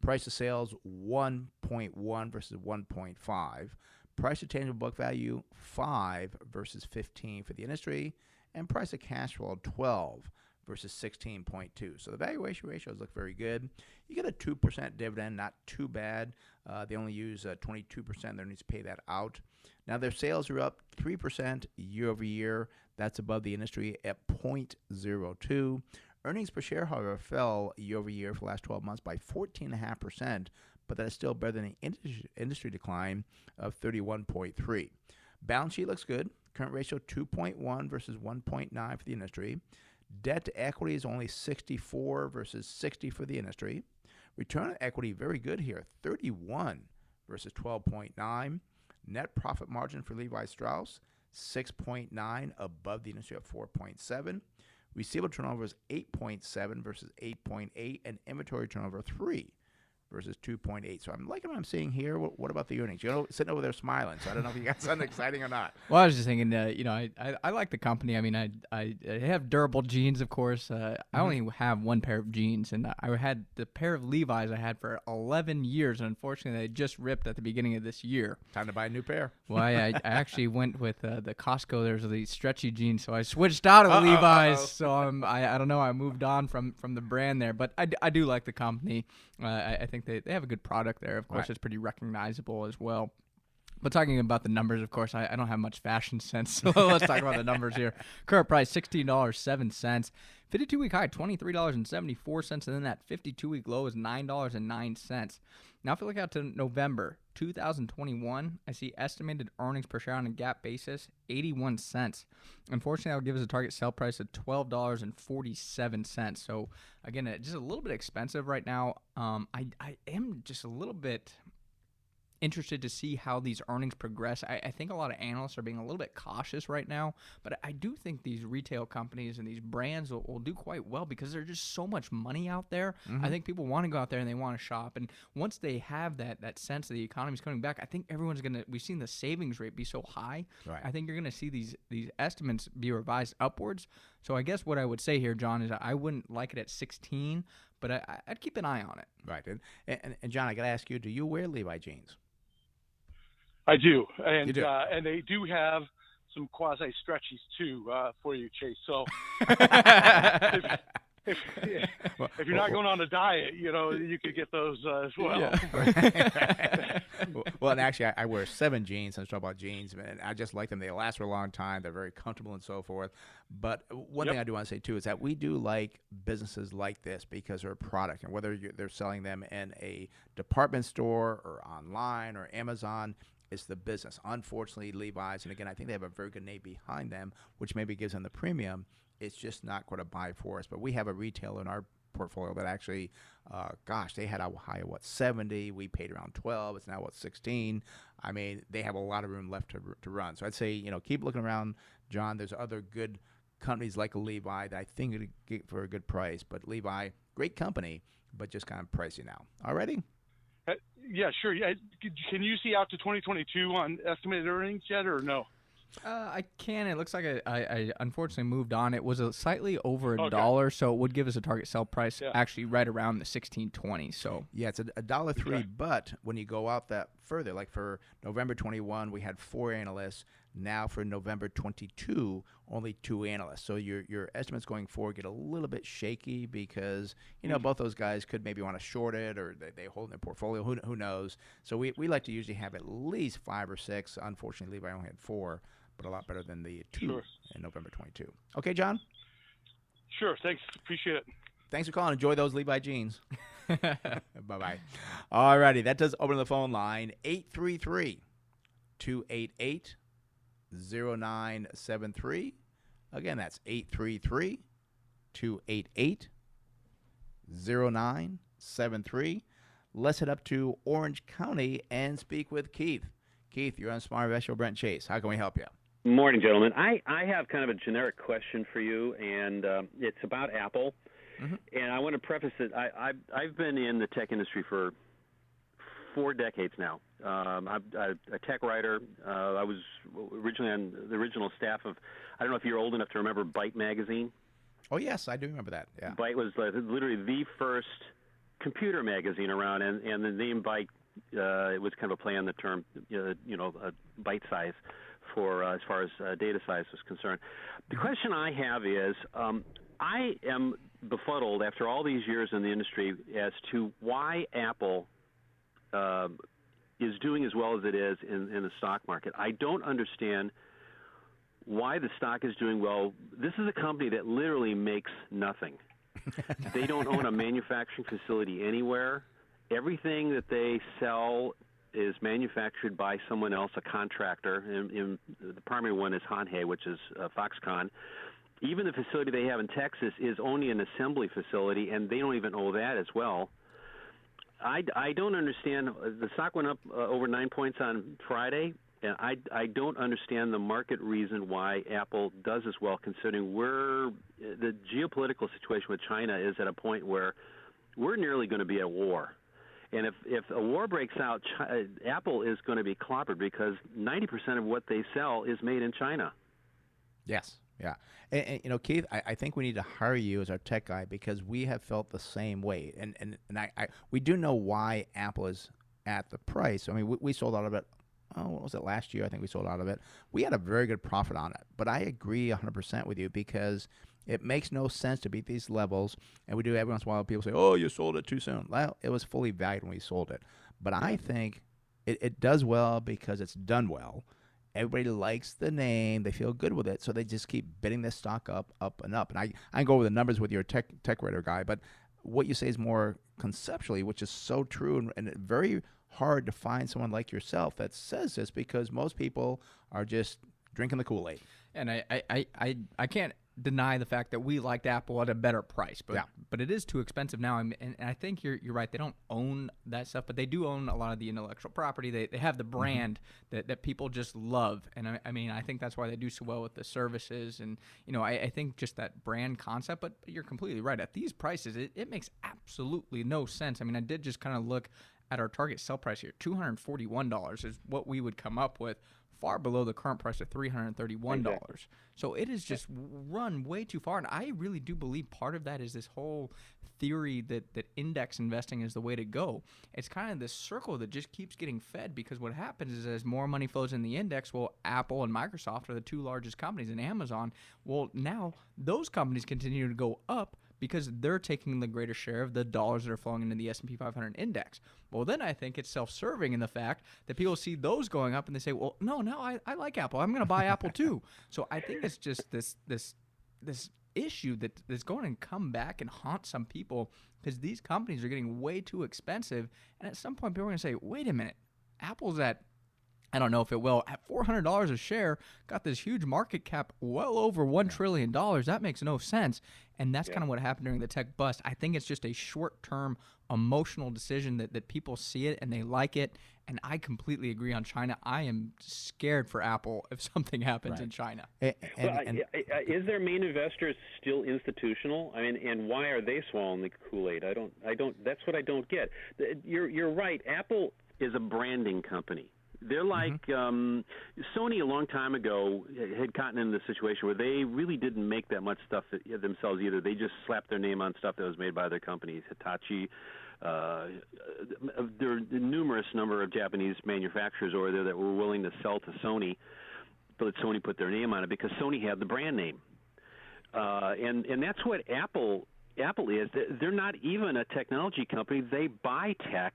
Price to sales 1.1 versus 1.5. Price to tangible book value 5 versus 15 for the industry. And price to cash flow 12 versus 16.2. So the valuation ratios look very good. You get a 2% dividend, not too bad. Uh, they only use uh, 22%. They need to pay that out. Now their sales are up 3% year over year. That's above the industry at 0.02. Earnings per share, however, fell year over year for the last 12 months by 14.5%, but that is still better than the industry decline of 31.3. Balance sheet looks good. Current ratio 2.1 versus 1.9 for the industry. Debt to equity is only 64 versus 60 for the industry. Return on equity very good here, 31 versus 12.9. Net profit margin for Levi Strauss 6.9 above the industry at 4.7. Receivable turnover is 8.7 versus 8.8, and inventory turnover 3 versus 2.8. So I'm liking what I'm seeing here. What, what, about the earnings? You know, sitting over there smiling. So I don't know if you got something exciting or not. Well, I was just thinking, uh, you know, I, I, I, like the company. I mean, I, I, I have durable jeans, of course. Uh, mm-hmm. I only have one pair of jeans, and I had the pair of Levi's I had for 11 years, and unfortunately, they just ripped at the beginning of this year. Time to buy a new pair. Well, I, I actually went with uh, the Costco. There's these stretchy jeans, so I switched out of uh-oh, Levi's. Uh-oh. So I'm, I, I don't know. I moved on from from the brand there, but I, I do like the company. Uh, I, I think they, they have a good product there. Of course, right. it's pretty recognizable as well. But talking about the numbers, of course, I, I, don't have much fashion sense, so let's talk about the numbers here. Current price sixteen dollars seven cents. Fifty-two week high twenty three dollars and seventy four cents, and then that fifty-two week low is nine dollars and nine cents. Now, if you look out to November 2021, I see estimated earnings per share on a GAAP basis 81 cents. Unfortunately, that would give us a target sell price of $12.47. So, again, it's just a little bit expensive right now. Um, I, I am just a little bit interested to see how these earnings progress. I, I, think a lot of analysts are being a little bit cautious right now, but I do think these retail companies and these brands will, will do quite well because there's just so much money out there. Mm-hmm. I think people want to go out there and they want to shop, and once they have that that sense that the economy is coming back, I think everyone's gonna. We've seen the savings rate be so high. Right. I think you're gonna see these these estimates be revised upwards. So I guess what I would say here, John, is I wouldn't like it at 16, but I, would keep an eye on it. Right. And, and, and John, I got to ask you, do you wear Levi jeans? I do, and do. Uh, and they do have some quasi stretchies too uh, for you, Chase. So if, if, if, you're not going on a diet, you know you could get those uh, as well. Yeah. well, and actually, I, I, wear seven jeans. I'm talking about jeans, and I just like them. They last for a long time. They're very comfortable and so forth. But one yep. thing I do want to say too is that we do like businesses like this because they're a product, and whether they're selling them in a department store or online or Amazon, it's the business. Unfortunately, Levi's, and again, I think they have a very good name behind them, which maybe gives them the premium. It's just not going to buy for us. But we have a retailer in our portfolio that actually, uh, gosh, they had a high of what 70. We paid around 12. It's now what 16. I mean, they have a lot of room left to, to run. So I'd say you know keep looking around, John. There's other good companies like Levi that I think would get for a good price. But Levi, great company, but just kind of pricey now. Already. Yeah, sure. Yeah, can you see out to 2022 on estimated earnings yet, or no? Uh, I can. It looks like I, I, I, unfortunately moved on. It was a slightly over a okay. dollar, so it would give us a target sell price yeah. actually right around the sixteen twenty. So yeah, it's a dollar three. Okay. But when you go out that further, like for November twenty one, we had four analysts. Now for November 22, only two analysts. So your your estimates going forward get a little bit shaky because you know mm-hmm. both those guys could maybe want to short it or they, they hold in their portfolio. Who, who knows? So we, we like to usually have at least five or six. Unfortunately, Levi only had four, but a lot better than the two sure. in November 22. Okay, John. Sure. Thanks. Appreciate it. Thanks for calling. Enjoy those Levi jeans. bye bye. All righty. That does open the phone line 833 288 0973. Again, that's 833 288 0973. Let's head up to Orange County and speak with Keith. Keith, you're on Smart Investor Brent Chase. How can we help you? Morning, gentlemen. I, I have kind of a generic question for you, and um, it's about Apple. Mm-hmm. And I want to preface it. I, I've, I've been in the tech industry for four decades now. Um, I'm, I'm a tech writer. Uh, I was originally on the original staff of. I don't know if you're old enough to remember Byte magazine. Oh yes, I do remember that. Yeah. Byte was literally the first computer magazine around, and, and the name Byte uh, it was kind of a play on the term, uh, you know, uh, byte size for uh, as far as uh, data size was concerned. The question I have is, um, I am befuddled after all these years in the industry as to why Apple uh, is doing as well as it is in, in the stock market. I don't understand why the stock is doing well. This is a company that literally makes nothing. they don't own a manufacturing facility anywhere. Everything that they sell is manufactured by someone else, a contractor. And, and the primary one is Hon Hai, which is uh, Foxconn. Even the facility they have in Texas is only an assembly facility, and they don't even owe that as well. I, I don't understand. The stock went up uh, over nine points on Friday, and I, I don't understand the market reason why Apple does as well, considering we're the geopolitical situation with China is at a point where we're nearly going to be at war. And if if a war breaks out, China, Apple is going to be clobbered because 90% of what they sell is made in China. Yes. Yeah. And, and, you know, Keith, I, I think we need to hire you as our tech guy because we have felt the same way. And and, and I, I we do know why Apple is at the price. I mean, we, we sold out of it. Oh, what was it last year? I think we sold out of it. We had a very good profit on it. But I agree 100% with you because it makes no sense to beat these levels. And we do every once in a while, people say, oh, you sold it too soon. Well, it was fully valued when we sold it. But I think it, it does well because it's done well. Everybody likes the name. They feel good with it. So they just keep bidding this stock up, up, and up. And I, I go over the numbers with your tech, tech radar guy, but what you say is more conceptually, which is so true and, and very hard to find someone like yourself that says this because most people are just drinking the Kool Aid. And I, I, I, I, I can't deny the fact that we liked Apple at a better price, but Yeah. but it is too expensive now. And, and I think you're you're right. They don't own that stuff, but they do own a lot of the intellectual property. They, they have the mm-hmm. brand that, that people just love, and I, I mean I think that's why they do so well with the services. And you know I, I think just that brand concept. But you're completely right. At these prices, it, it makes absolutely no sense. I mean I did just kind of look at our target sell price here. Two hundred forty one dollars is what we would come up with. Far below the current price of three hundred thirty-one dollars. So it has just run way too far, and I really do believe part of that is this whole theory that that index investing is the way to go. It's kind of this circle that just keeps getting fed because what happens is as more money flows in the index, well, Apple and Microsoft are the two largest companies, and Amazon. Well, now those companies continue to go up because they're taking the greater share of the dollars that are flowing into the S&P 500 index. Well, then I think it's self-serving in the fact that people see those going up and they say, "Well, no, no, I, I like Apple. I'm going to buy Apple too." So I think it's just this this this issue that that's going to come back and haunt some people because these companies are getting way too expensive, and at some point people are going to say, "Wait a minute, Apple's at I don't know if it will. At four hundred dollars a share, got this huge market cap, well over one trillion dollars. That makes no sense, and that's kind of what happened during the tech bust. I think it's just a short-term emotional decision that that people see it and they like it. And I completely agree on China. I am scared for Apple if something happens in China. Well, I- I- I- is their main investors still institutional? I mean, and why are they swallowing the Kool Aid? I don't. I don't. That's what I don't get. You're you're right. Apple is a branding company. They're like um, Sony a long time ago had gotten into the situation where they really didn't make that much stuff themselves either. They just slapped their name on stuff that was made by other companies. Hitachi. Uh, there are numerous number of Japanese manufacturers over there that were willing to sell to Sony, but Sony put their name on it because Sony had the brand name uh, and and that's what Apple Apple is. They're not even a technology company. They buy tech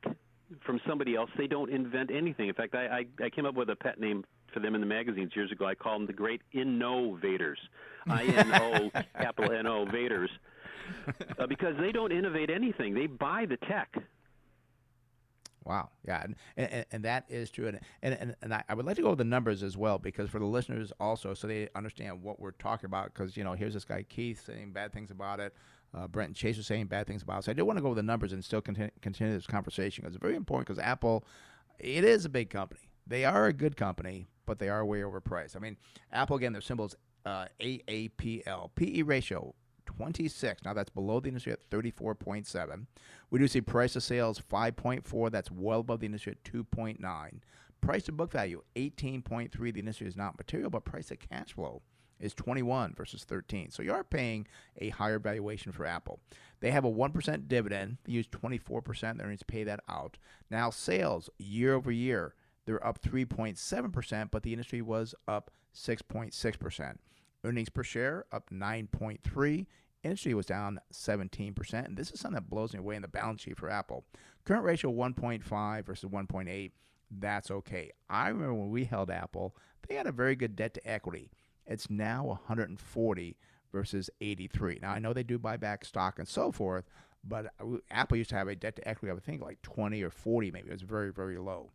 from somebody else. They don't invent anything. In fact, I I, I came up with a pet name for them in the magazines years ago. I called them the Great Innovators. I N O capital N O Vaders, Uh, because they don't innovate anything. They buy the tech. Wow. Yeah. And, and, and that is true. And, and, and, I, I would like to go over the numbers as well, because for the listeners also, so they understand what we're talking about. Because, you know, here's this guy, Keith, saying bad things about it. Uh, Brent and Chase are saying bad things about. So I do want to go over the numbers and still continue, continue this conversation because it's very important because Apple, it is a big company. They are a good company, but they are way overpriced. I mean, Apple, again, their symbol is uh, AAPL. PE ratio, 26. Now that's below the industry at 34.7. We do see price to sales 5.4. That's well above the industry at 2.9. Price to book value 18.3. The industry is not material, but price to cash flow is 21 versus 13. So you are paying a higher valuation for Apple. They have a 1% dividend. They use 24% their earnings to pay that out. Now sales year over year, they're up 3.7%, but the industry was up 6.6%. Earnings per share up 9.3. Industry was down 17%, and this is something that blows me away in the balance sheet for Apple. Current ratio 1.5 versus 1.8. That's okay. I remember when we held Apple, they had a very good debt to equity. It's now 140 versus 83. Now I know they do buy back stock and so forth, but uh, Apple used to have a debt to equity, I would think like 20 or 40 maybe. It was very very low.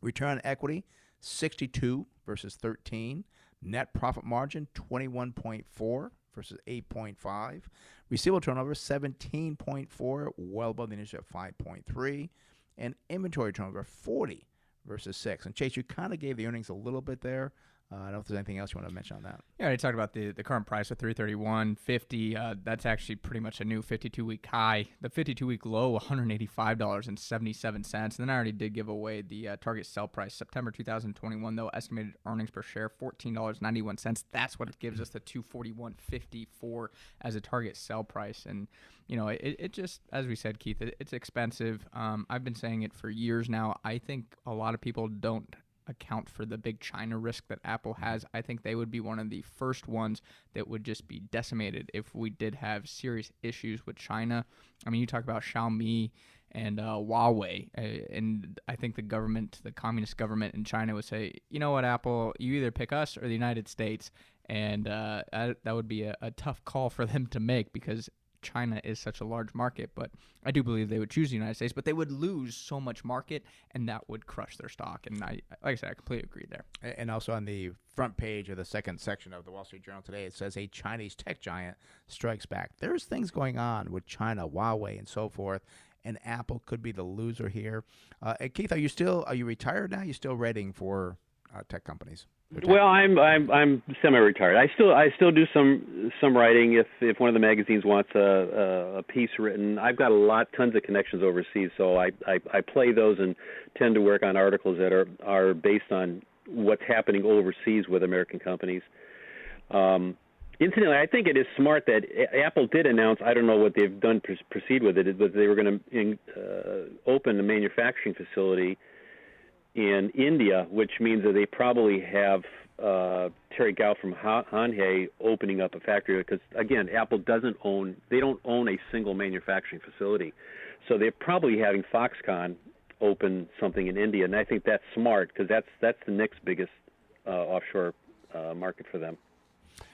Return on equity, 62 versus 13. Net profit margin, 21.4 versus 8.5. Receivable turnover, 17.4, well above the initial at 5.3. And inventory turnover, 40 versus 6. And Chase, you kind of gave the earnings a little bit there. Uh, I don't know if there's anything else you want to mention on that. Yeah, I talked about the, the current price of 331.50. Uh, that's actually pretty much a new 52 week high. The 52 week low, $185.77. And then I already did give away the uh, target sell price, September 2021, though, estimated earnings per share, $14.91. That's what gives us the 241.54 as a target sell price. And, you know, it, it just, as we said, Keith, it, it's expensive. Um, I've been saying it for years now. I think a lot of people don't account for the big China risk that Apple has, I think they would be one of the first ones that would just be decimated if we did have serious issues with China. I mean, you talk about Xiaomi and uh, Huawei, uh, and I think the government, the communist government in China, would say, you know what, Apple, you either pick us or the United States, and uh, that would be a, a tough call for them to make because China is such a large market, but I do believe they would choose the United States, but they would lose so much market, and that would crush their stock. And I, like I said, I completely agree there. And also on the front page of the second section of the Wall Street Journal today, it says a Chinese tech giant strikes back. There's things going on with China, Huawei, and so forth. And Apple could be the loser here. Uh, Keith, are you still are you retired now? Are you still rating for uh, tech companies? Well, I'm I'm I'm semi-retired. I still I still do some some writing. If if one of the magazines wants a, a, a piece written, I've got a lot, tons of connections overseas, so I, I I play those and tend to work on articles that are are based on what's happening overseas with American companies. Um, incidentally, I think it is smart that Apple did announce. I don't know what they've done to proceed with it, but they were going to uh, open a manufacturing facility in India, which means that they probably have uh, Terry Gou from Hon Hai opening up a factory because again, Apple doesn't own they don't own a single manufacturing facility, so they're probably having Foxconn open something in India, and I think that's smart because that's that's the next biggest uh, offshore uh, market for them.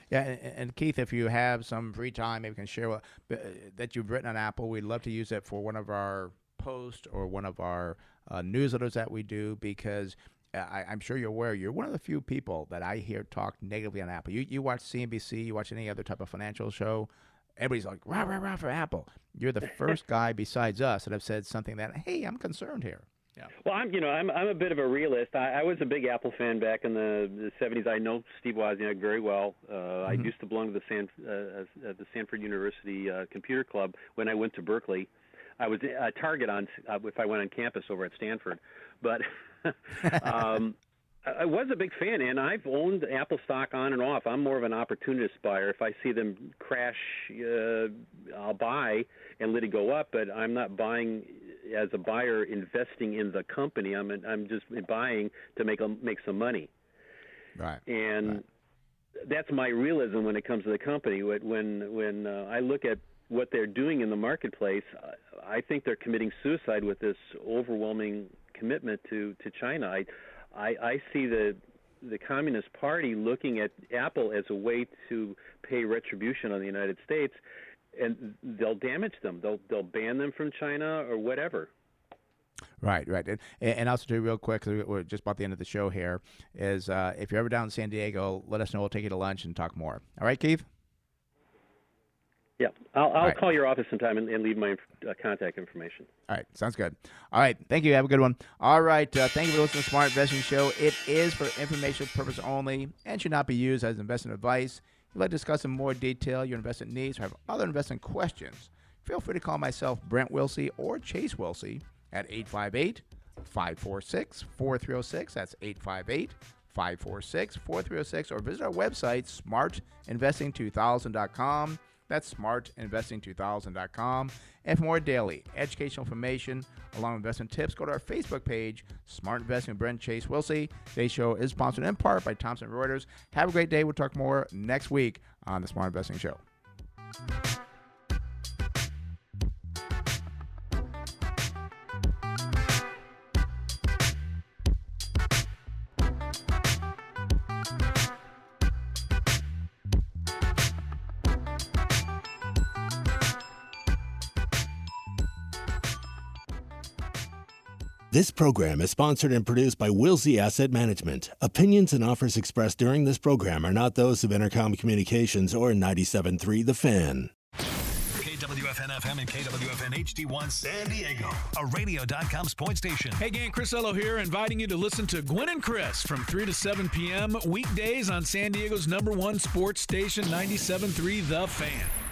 Yeah, and, and, Keith, if you have some free time, maybe you can share what, uh, that you've written on Apple. We'd love to use it for one of our posts or one of our uh, newsletters that we do because I, am sure you're aware you're one of the few people that I hear talk negatively on Apple. You you watch CNBC, you watch any other type of financial show, everybody's like rah rah rah for Apple. You're the first guy besides us that have said something that hey, I'm concerned here. Yeah. Well, I'm you know I'm I'm a bit of a realist. I, I was a big Apple fan back in the, the 70s. I know Steve Wozniak very well. Uh, mm-hmm. I used to belong to the San uh, uh, the Stanford University uh, Computer Club when I went to Berkeley. I was a target on uh, if I went on campus over at Stanford, but um, I was a big fan, and I've owned Apple stock on and off. I'm more of an opportunist buyer. If I see them crash, uh, I'll buy and let it go up. But I'm not buying as a buyer, investing in the company. I'm I'm just buying to make a, make some money. Right. And right. that's my realism when it comes to the company. When when uh, I look at what they're doing in the marketplace, I think they're committing suicide with this overwhelming commitment to to China. I I, I see the the Communist Party looking at Apple as a way to pay retribution on the United States, and they'll damage them. They'll they'll ban them from China or whatever. Right, right, and, and also too, real quick, we're just about the end of the show here. Is uh, if you're ever down in San Diego, let us know. We'll take you to lunch and talk more. All right, Keith. Yeah, I'll, I'll right. call your office sometime and, and leave my uh, contact information. All right, sounds good. All right, thank you. Have a good one. All right, uh, thank you for listening to Smart Investing Show. It is for information purpose only and should not be used as investment advice. If you'd like to discuss in more detail your investment needs or have other investment questions, feel free to call myself, Brent Wilsey, or Chase Wilsey at 858 546 4306. That's 858 546 4306. Or visit our website, smartinvesting2000.com. That's smartinvesting2000.com. And for more daily educational information along with investment tips, go to our Facebook page, Smart Investing with Brent Chase Wilsey. Today's show is sponsored in part by Thomson Reuters. Have a great day. We'll talk more next week on the Smart Investing Show. This program is sponsored and produced by Wilsey Asset Management. Opinions and offers expressed during this program are not those of Entercom Communications or 97.3 The Fan. KWFN FM and KWFN HD1 San Diego, a radio.com sports station. Hey gang, Chris Ello here, inviting you to listen to Gwen and Chris from 3 to 7 p.m. weekdays on San Diego's number one sports station, 97.3 The Fan.